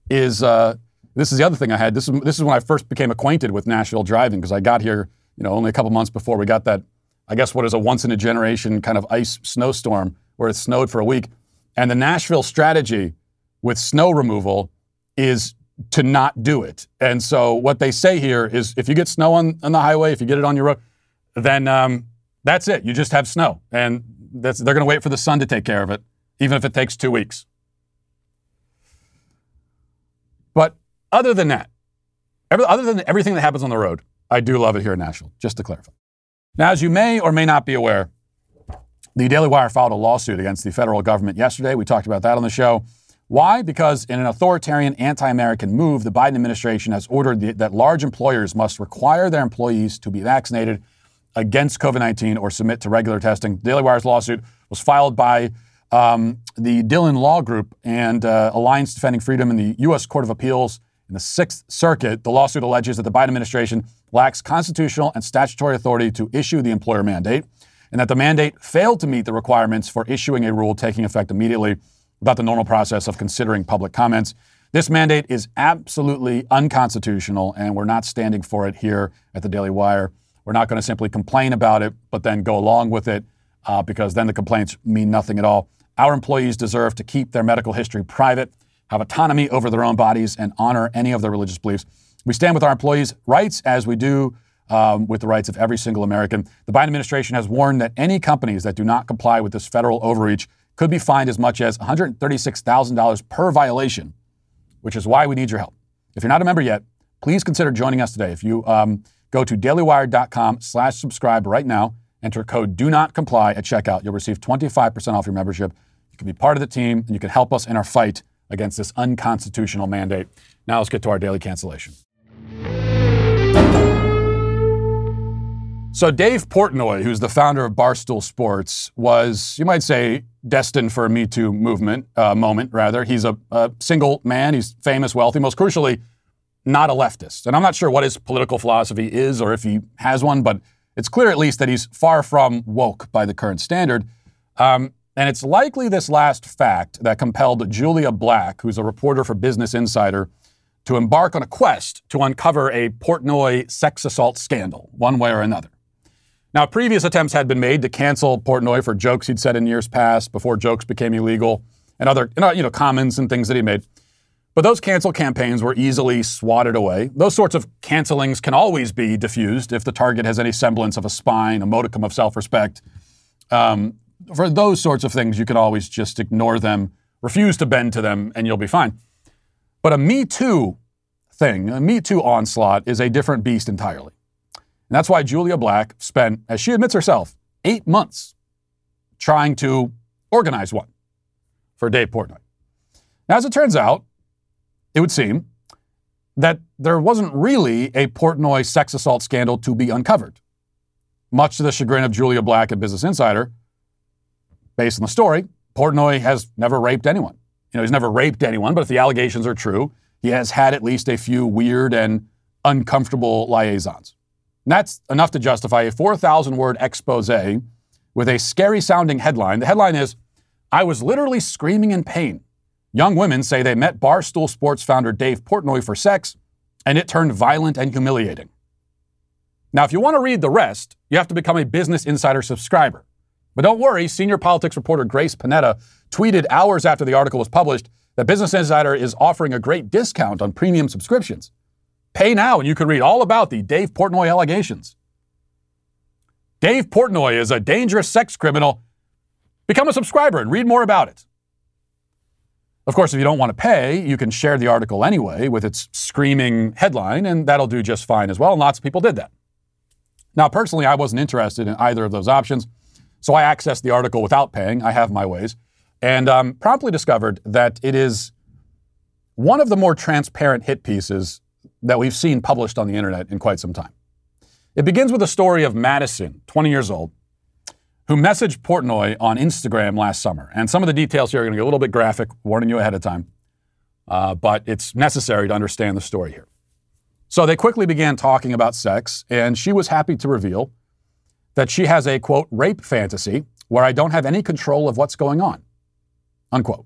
is uh, this is the other thing I had. This is this is when I first became acquainted with Nashville driving because I got here, you know, only a couple months before we got that. I guess what is a once in a generation kind of ice snowstorm where it snowed for a week, and the Nashville strategy with snow removal is to not do it. And so what they say here is if you get snow on, on the highway, if you get it on your road, then um, that's it. You just have snow, and they're going to wait for the sun to take care of it, even if it takes two weeks. But other than that, every, other than everything that happens on the road, I do love it here in Nashville, just to clarify. Now, as you may or may not be aware, the Daily Wire filed a lawsuit against the federal government yesterday. We talked about that on the show. Why? Because in an authoritarian, anti American move, the Biden administration has ordered the, that large employers must require their employees to be vaccinated against COVID 19 or submit to regular testing. Daily Wire's lawsuit was filed by um, the Dhillon Law Group and uh, Alliance Defending Freedom in the U.S. Court of Appeals in the Sixth Circuit. The lawsuit alleges that the Biden administration lacks constitutional and statutory authority to issue the employer mandate, and that the mandate failed to meet the requirements for issuing a rule taking effect immediately without the normal process of considering public comments. This mandate is absolutely unconstitutional, and we're not standing for it here at the Daily Wire. We're not going to simply complain about it, but then go along with it uh, because then the complaints mean nothing at all. Our employees deserve to keep their medical history private, have autonomy over their own bodies, and honor any of their religious beliefs. We stand with our employees' rights as we do um, with the rights of every single American. The Biden administration has warned that any companies that do not comply with this federal overreach could be fined as much as $136,000 per violation, which is why we need your help. If you're not a member yet, please consider joining us today. If you um, go to dailywire.com slash subscribe right now, enter code do not comply at checkout, you'll receive 25% off your membership. You can be part of the team and you can help us in our fight against this unconstitutional mandate. Now let's get to our daily cancellation. So, Dave Portnoy, who's the founder of Barstool Sports, was, you might say, destined for a Me Too movement uh, moment, rather. He's a, a, single man, he's famous, wealthy, most crucially, not a leftist. And I'm not sure what his political philosophy is or if he has one, but it's clear at least that he's far from woke by the current standard. Um, and it's likely this last fact that compelled Julia Black, who's a reporter for Business Insider, to embark on a quest to uncover a Portnoy sex assault scandal, one way or another. Now, previous attempts had been made to cancel Portnoy for jokes he'd said in years past, before jokes became illegal, and other you know comments and things that he made. But those cancel campaigns were easily swatted away. Those sorts of cancelings can always be diffused if the target has any semblance of a spine, a modicum of self-respect. Um, for those sorts of things, you can always just ignore them, refuse to bend to them, and you'll be fine. But a Me Too thing, a Me Too onslaught, is a different beast entirely. And that's why Julia Black spent, as she admits herself, eight months trying to organize one for Dave Portnoy. Now, as it turns out, it would seem that there wasn't really a Portnoy sex assault scandal to be uncovered. Much to the chagrin of Julia Black at Business Insider, based on the story, Portnoy has never raped anyone. You know, he's never raped anyone, but if the allegations are true, he has had at least a few weird and uncomfortable liaisons. And that's enough to justify a 4,000 word expose with a scary sounding headline. The headline is I was literally screaming in pain. Young women say they met Barstool Sports founder Dave Portnoy for sex, and it turned violent and humiliating. Now, if you want to read the rest, you have to become a Business Insider subscriber. But don't worry, senior politics reporter Grace Panetta tweeted hours after the article was published that Business Insider is offering a great discount on premium subscriptions. Pay now and you can read all about the Dave Portnoy allegations. Dave Portnoy is a dangerous sex criminal. Become a subscriber and read more about it. Of course, if you don't want to pay, you can share the article anyway with its screaming headline, and that'll do just fine as well. And lots of people did that. Now, personally, I wasn't interested in either of those options, so I accessed the article without paying. I have my ways, and um, promptly discovered that it is one of the more transparent hit pieces that we've seen published on the internet in quite some time. It begins with a story of Madison, 20 years old, who messaged Portnoy on Instagram last summer. And some of the details here are going to get a little bit graphic, warning you ahead of time, uh, but it's necessary to understand the story here. So they quickly began talking about sex, and she was happy to reveal that she has a quote, rape fantasy where I don't have any control of what's going on, unquote.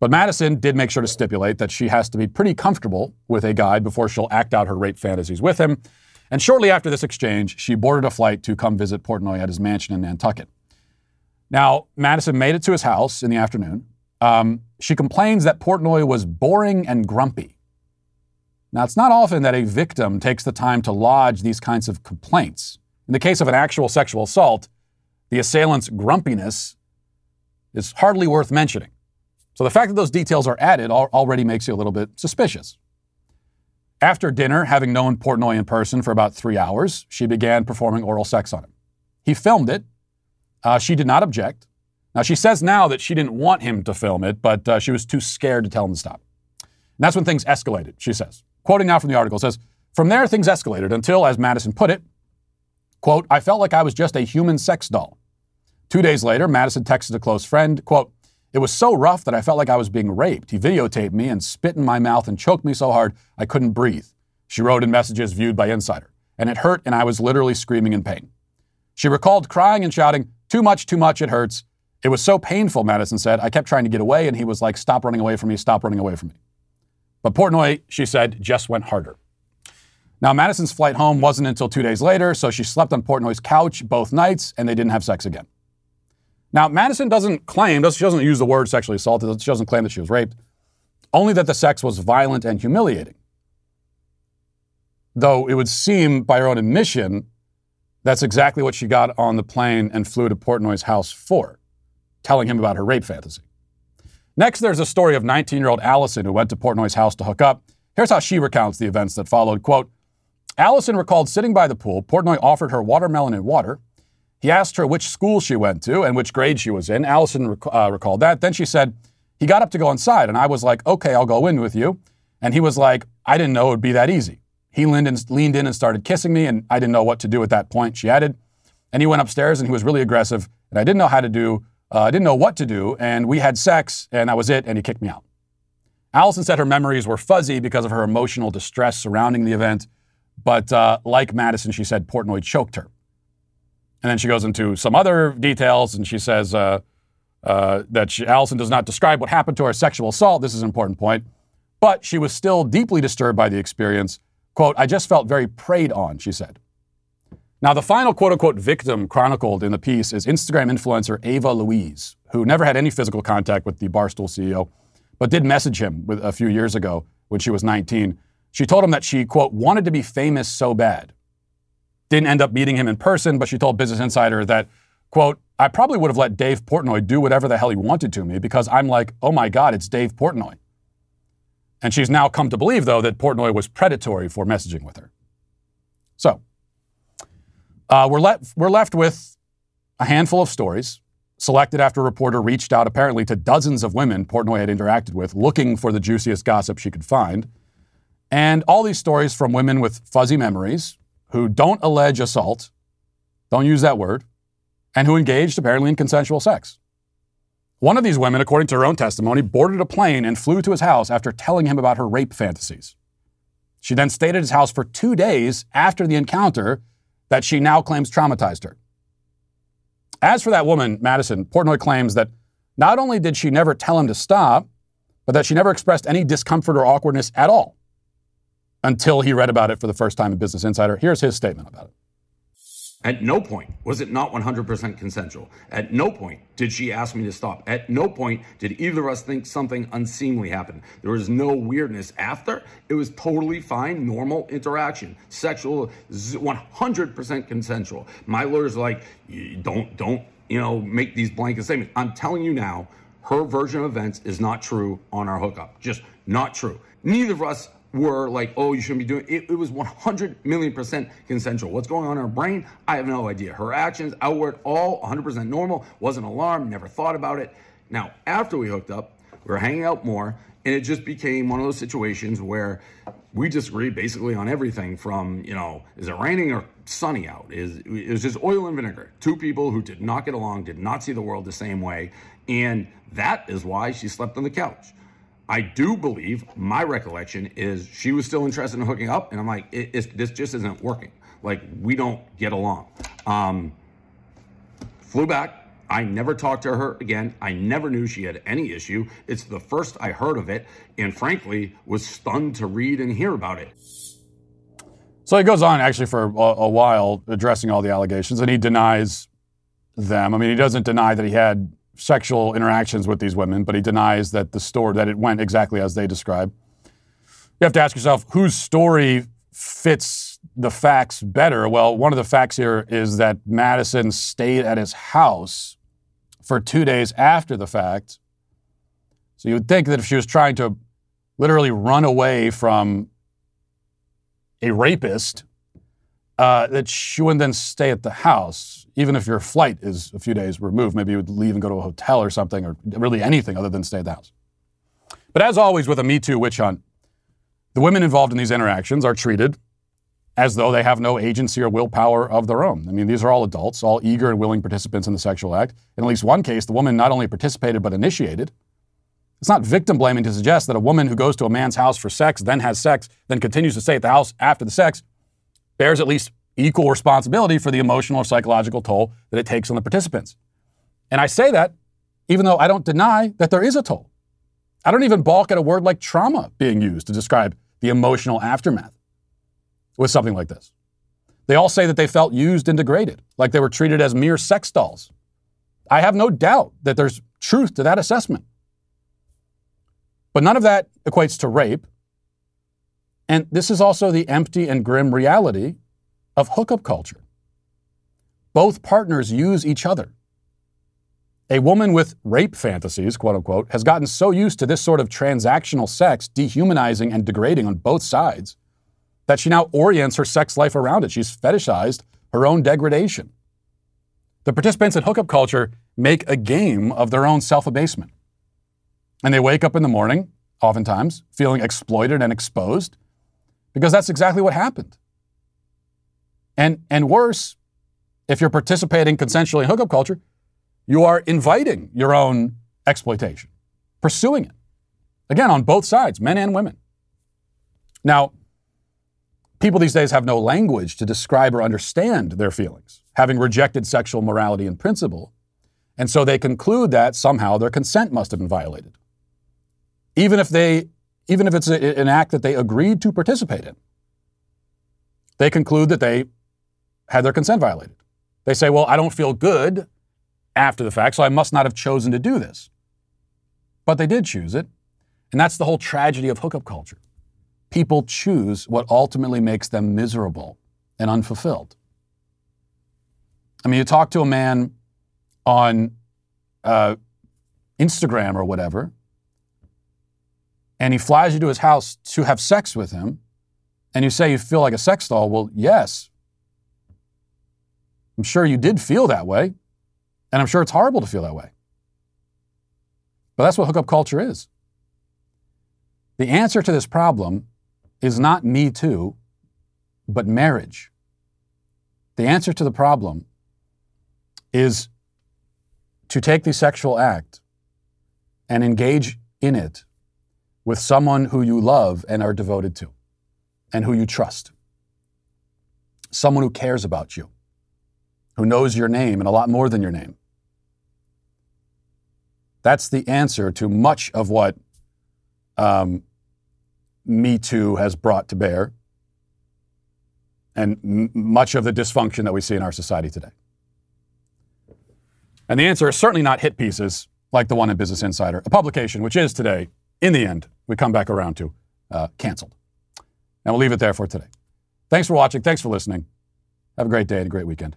But Madison did make sure to stipulate that she has to be pretty comfortable with a guy before she'll act out her rape fantasies with him. And shortly after this exchange, she boarded a flight to come visit Portnoy at his mansion in Nantucket. Now, Madison made it to his house in the afternoon. Um, she complains that Portnoy was boring and grumpy. Now, it's not often that a victim takes the time to lodge these kinds of complaints. In the case of an actual sexual assault, the assailant's grumpiness is hardly worth mentioning. So the fact that those details are added already makes you a little bit suspicious. After dinner, having known Portnoy in person for about three hours, she began performing oral sex on him. He filmed it. Uh, she did not object. Now, she says now that she didn't want him to film it, but uh, she was too scared to tell him to stop. And that's when things escalated, she says. Quoting now from the article says, From there, things escalated until, as Madison put it, quote, I felt like I was just a human sex doll. Two days later, Madison texted a close friend, quote, it was so rough that I felt like I was being raped. He videotaped me and spit in my mouth and choked me so hard I couldn't breathe. She wrote in messages viewed by Insider. And it hurt, and I was literally screaming in pain. She recalled crying and shouting, Too much, too much, it hurts. It was so painful, Madison said. I kept trying to get away, and he was like, Stop running away from me, stop running away from me. But Portnoy, she said, just went harder. Now, Madison's flight home wasn't until two days later, so she slept on Portnoy's couch both nights and they didn't have sex again. Now, Madison doesn't claim, she doesn't use the word sexually assaulted, she doesn't claim that she was raped, only that the sex was violent and humiliating. Though it would seem, by her own admission, that's exactly what she got on the plane and flew to Portnoy's house for, telling him about her rape fantasy. Next, there's a story of 19 year old Allison who went to Portnoy's house to hook up. Here's how she recounts the events that followed. Quote, Allison recalled sitting by the pool. Portnoy offered her watermelon and water. He asked her which school she went to and which grade she was in. Allison rec- uh, recalled that. Then she said, he got up to go inside, and I was like, okay, I'll go in with you. And he was like, I didn't know it would be that easy. He leaned in, leaned in and started kissing me, and I didn't know what to do at that point, she added. And he went upstairs and he was really aggressive, and I didn't know how to do, uh, I didn't know what to do, and we had sex, and that was it, and he kicked me out. Allison said her memories were fuzzy because of her emotional distress surrounding the event, but uh, like Madison, she said Portnoy choked her. And then she goes into some other details, and she says uh, uh, that she, Allison does not describe what happened to her sexual assault. This is an important point. But she was still deeply disturbed by the experience. Quote, I just felt very preyed on, she said. Now, the final quote unquote victim chronicled in the piece is Instagram influencer Ava Louise, who never had any physical contact with the Barstool CEO, but did message him with, a few years ago when she was 19. She told him that she, quote, wanted to be famous so bad. Didn't end up meeting him in person, but she told Business Insider that, quote, I probably would have let Dave Portnoy do whatever the hell he wanted to me because I'm like, oh my God, it's Dave Portnoy. And she's now come to believe, though, that Portnoy was predatory for messaging with her. So, uh, we're, le- we're left with a handful of stories selected after a reporter reached out apparently to dozens of women Portnoy had interacted with, looking for the juiciest gossip she could find. And all these stories from women with fuzzy memories who don't allege assault, don't use that word, and who engaged apparently in consensual sex. One of these women, according to her own testimony, boarded a plane and flew to his house after telling him about her rape fantasies. She then stayed at his house for two days after the encounter that she now claims traumatized her. As for that woman, Madison, Portnoy claims that not only did she never tell him to stop, but that she never expressed any discomfort or awkwardness at all until he read about it for the first time in Business Insider. Here's his statement about it. At no point was it not 100% consensual. At no point did she ask me to stop. At no point did either of us think something unseemly happened. There was no weirdness after. It was totally fine, normal interaction, sexual, 100% consensual. My lawyer's like, don't, don't, you know, make these blanket statements. I'm telling you now, her version of events is not true on our hookup. Just not true. Neither of us were like, oh, you shouldn't be doing it. It was 100 million percent consensual. What's going on in her brain? I have no idea. Her actions, outward, all 100% normal. Wasn't alarmed, never thought about it. Now, after we hooked up, we were hanging out more, and it just became one of those situations where we disagreed basically on everything from, you know, is it raining or sunny out? Is it was just oil and vinegar. Two people who did not get along, did not see the world the same way, and that is why she slept on the couch. I do believe my recollection is she was still interested in hooking up, and I'm like, it, this just isn't working. Like we don't get along. Um, flew back. I never talked to her again. I never knew she had any issue. It's the first I heard of it, and frankly, was stunned to read and hear about it. So he goes on actually for a, a while addressing all the allegations, and he denies them. I mean, he doesn't deny that he had sexual interactions with these women, but he denies that the story that it went exactly as they describe. You have to ask yourself whose story fits the facts better. Well, one of the facts here is that Madison stayed at his house for two days after the fact. So you would think that if she was trying to literally run away from a rapist, uh, that she wouldn't then stay at the house even if your flight is a few days removed, maybe you would leave and go to a hotel or something, or really anything other than stay at the house. But as always with a Me Too witch hunt, the women involved in these interactions are treated as though they have no agency or willpower of their own. I mean, these are all adults, all eager and willing participants in the sexual act. In at least one case, the woman not only participated but initiated. It's not victim blaming to suggest that a woman who goes to a man's house for sex, then has sex, then continues to stay at the house after the sex, bears at least equal responsibility for the emotional or psychological toll that it takes on the participants. And I say that even though I don't deny that there is a toll. I don't even balk at a word like trauma being used to describe the emotional aftermath with something like this. They all say that they felt used and degraded, like they were treated as mere sex dolls. I have no doubt that there's truth to that assessment. But none of that equates to rape. And this is also the empty and grim reality of hookup culture. Both partners use each other. A woman with rape fantasies, quote unquote, has gotten so used to this sort of transactional sex, dehumanizing and degrading on both sides, that she now orients her sex life around it. She's fetishized her own degradation. The participants in hookup culture make a game of their own self abasement. And they wake up in the morning, oftentimes, feeling exploited and exposed, because that's exactly what happened. And, and worse, if you're participating consensually in hookup culture, you are inviting your own exploitation, pursuing it. Again, on both sides, men and women. Now, people these days have no language to describe or understand their feelings, having rejected sexual morality in principle, and so they conclude that somehow their consent must have been violated. Even if they even if it's a, an act that they agreed to participate in. They conclude that they had their consent violated. They say, "Well, I don't feel good after the fact, so I must not have chosen to do this." But they did choose it. And that's the whole tragedy of hookup culture. People choose what ultimately makes them miserable and unfulfilled. I mean, you talk to a man on uh, Instagram or whatever, and he flies you to his house to have sex with him, and you say you feel like a sex doll. Well, yes. I'm sure you did feel that way, and I'm sure it's horrible to feel that way. But that's what hookup culture is. The answer to this problem is not me too, but marriage. The answer to the problem is to take the sexual act and engage in it with someone who you love and are devoted to and who you trust. Someone who cares about you, who knows your name and a lot more than your name. That's the answer to much of what um, Me Too has brought to bear and m- much of the dysfunction that we see in our society today. And the answer is certainly not hit pieces like the one in Business Insider, a publication which is today, in the end, we come back around to, uh, canceled. And we'll leave it there for today. Thanks for watching. Thanks for listening. Have a great day and a great weekend.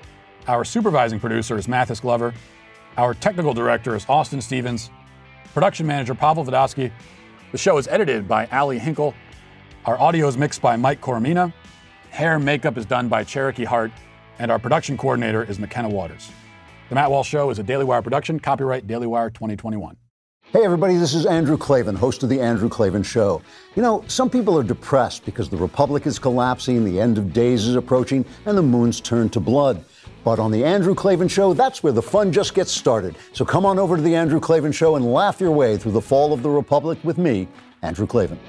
Our supervising producer is Mathis Glover. Our technical director is Austin Stevens. Production manager Pavel Vodosky. The show is edited by Ali Hinkle. Our audio is mixed by Mike Coromina. Hair and makeup is done by Cherokee Hart. And our production coordinator is McKenna Waters. The Matt Walsh Show is a Daily Wire production, copyright Daily Wire 2021. Hey, everybody, this is Andrew Klavan, host of The Andrew Klavan Show. You know, some people are depressed because the Republic is collapsing, the end of days is approaching, and the moon's turned to blood. But on The Andrew Klavan Show, that's where the fun just gets started. So come on over to The Andrew Klavan Show and laugh your way through the fall of the Republic with me, Andrew Klavan.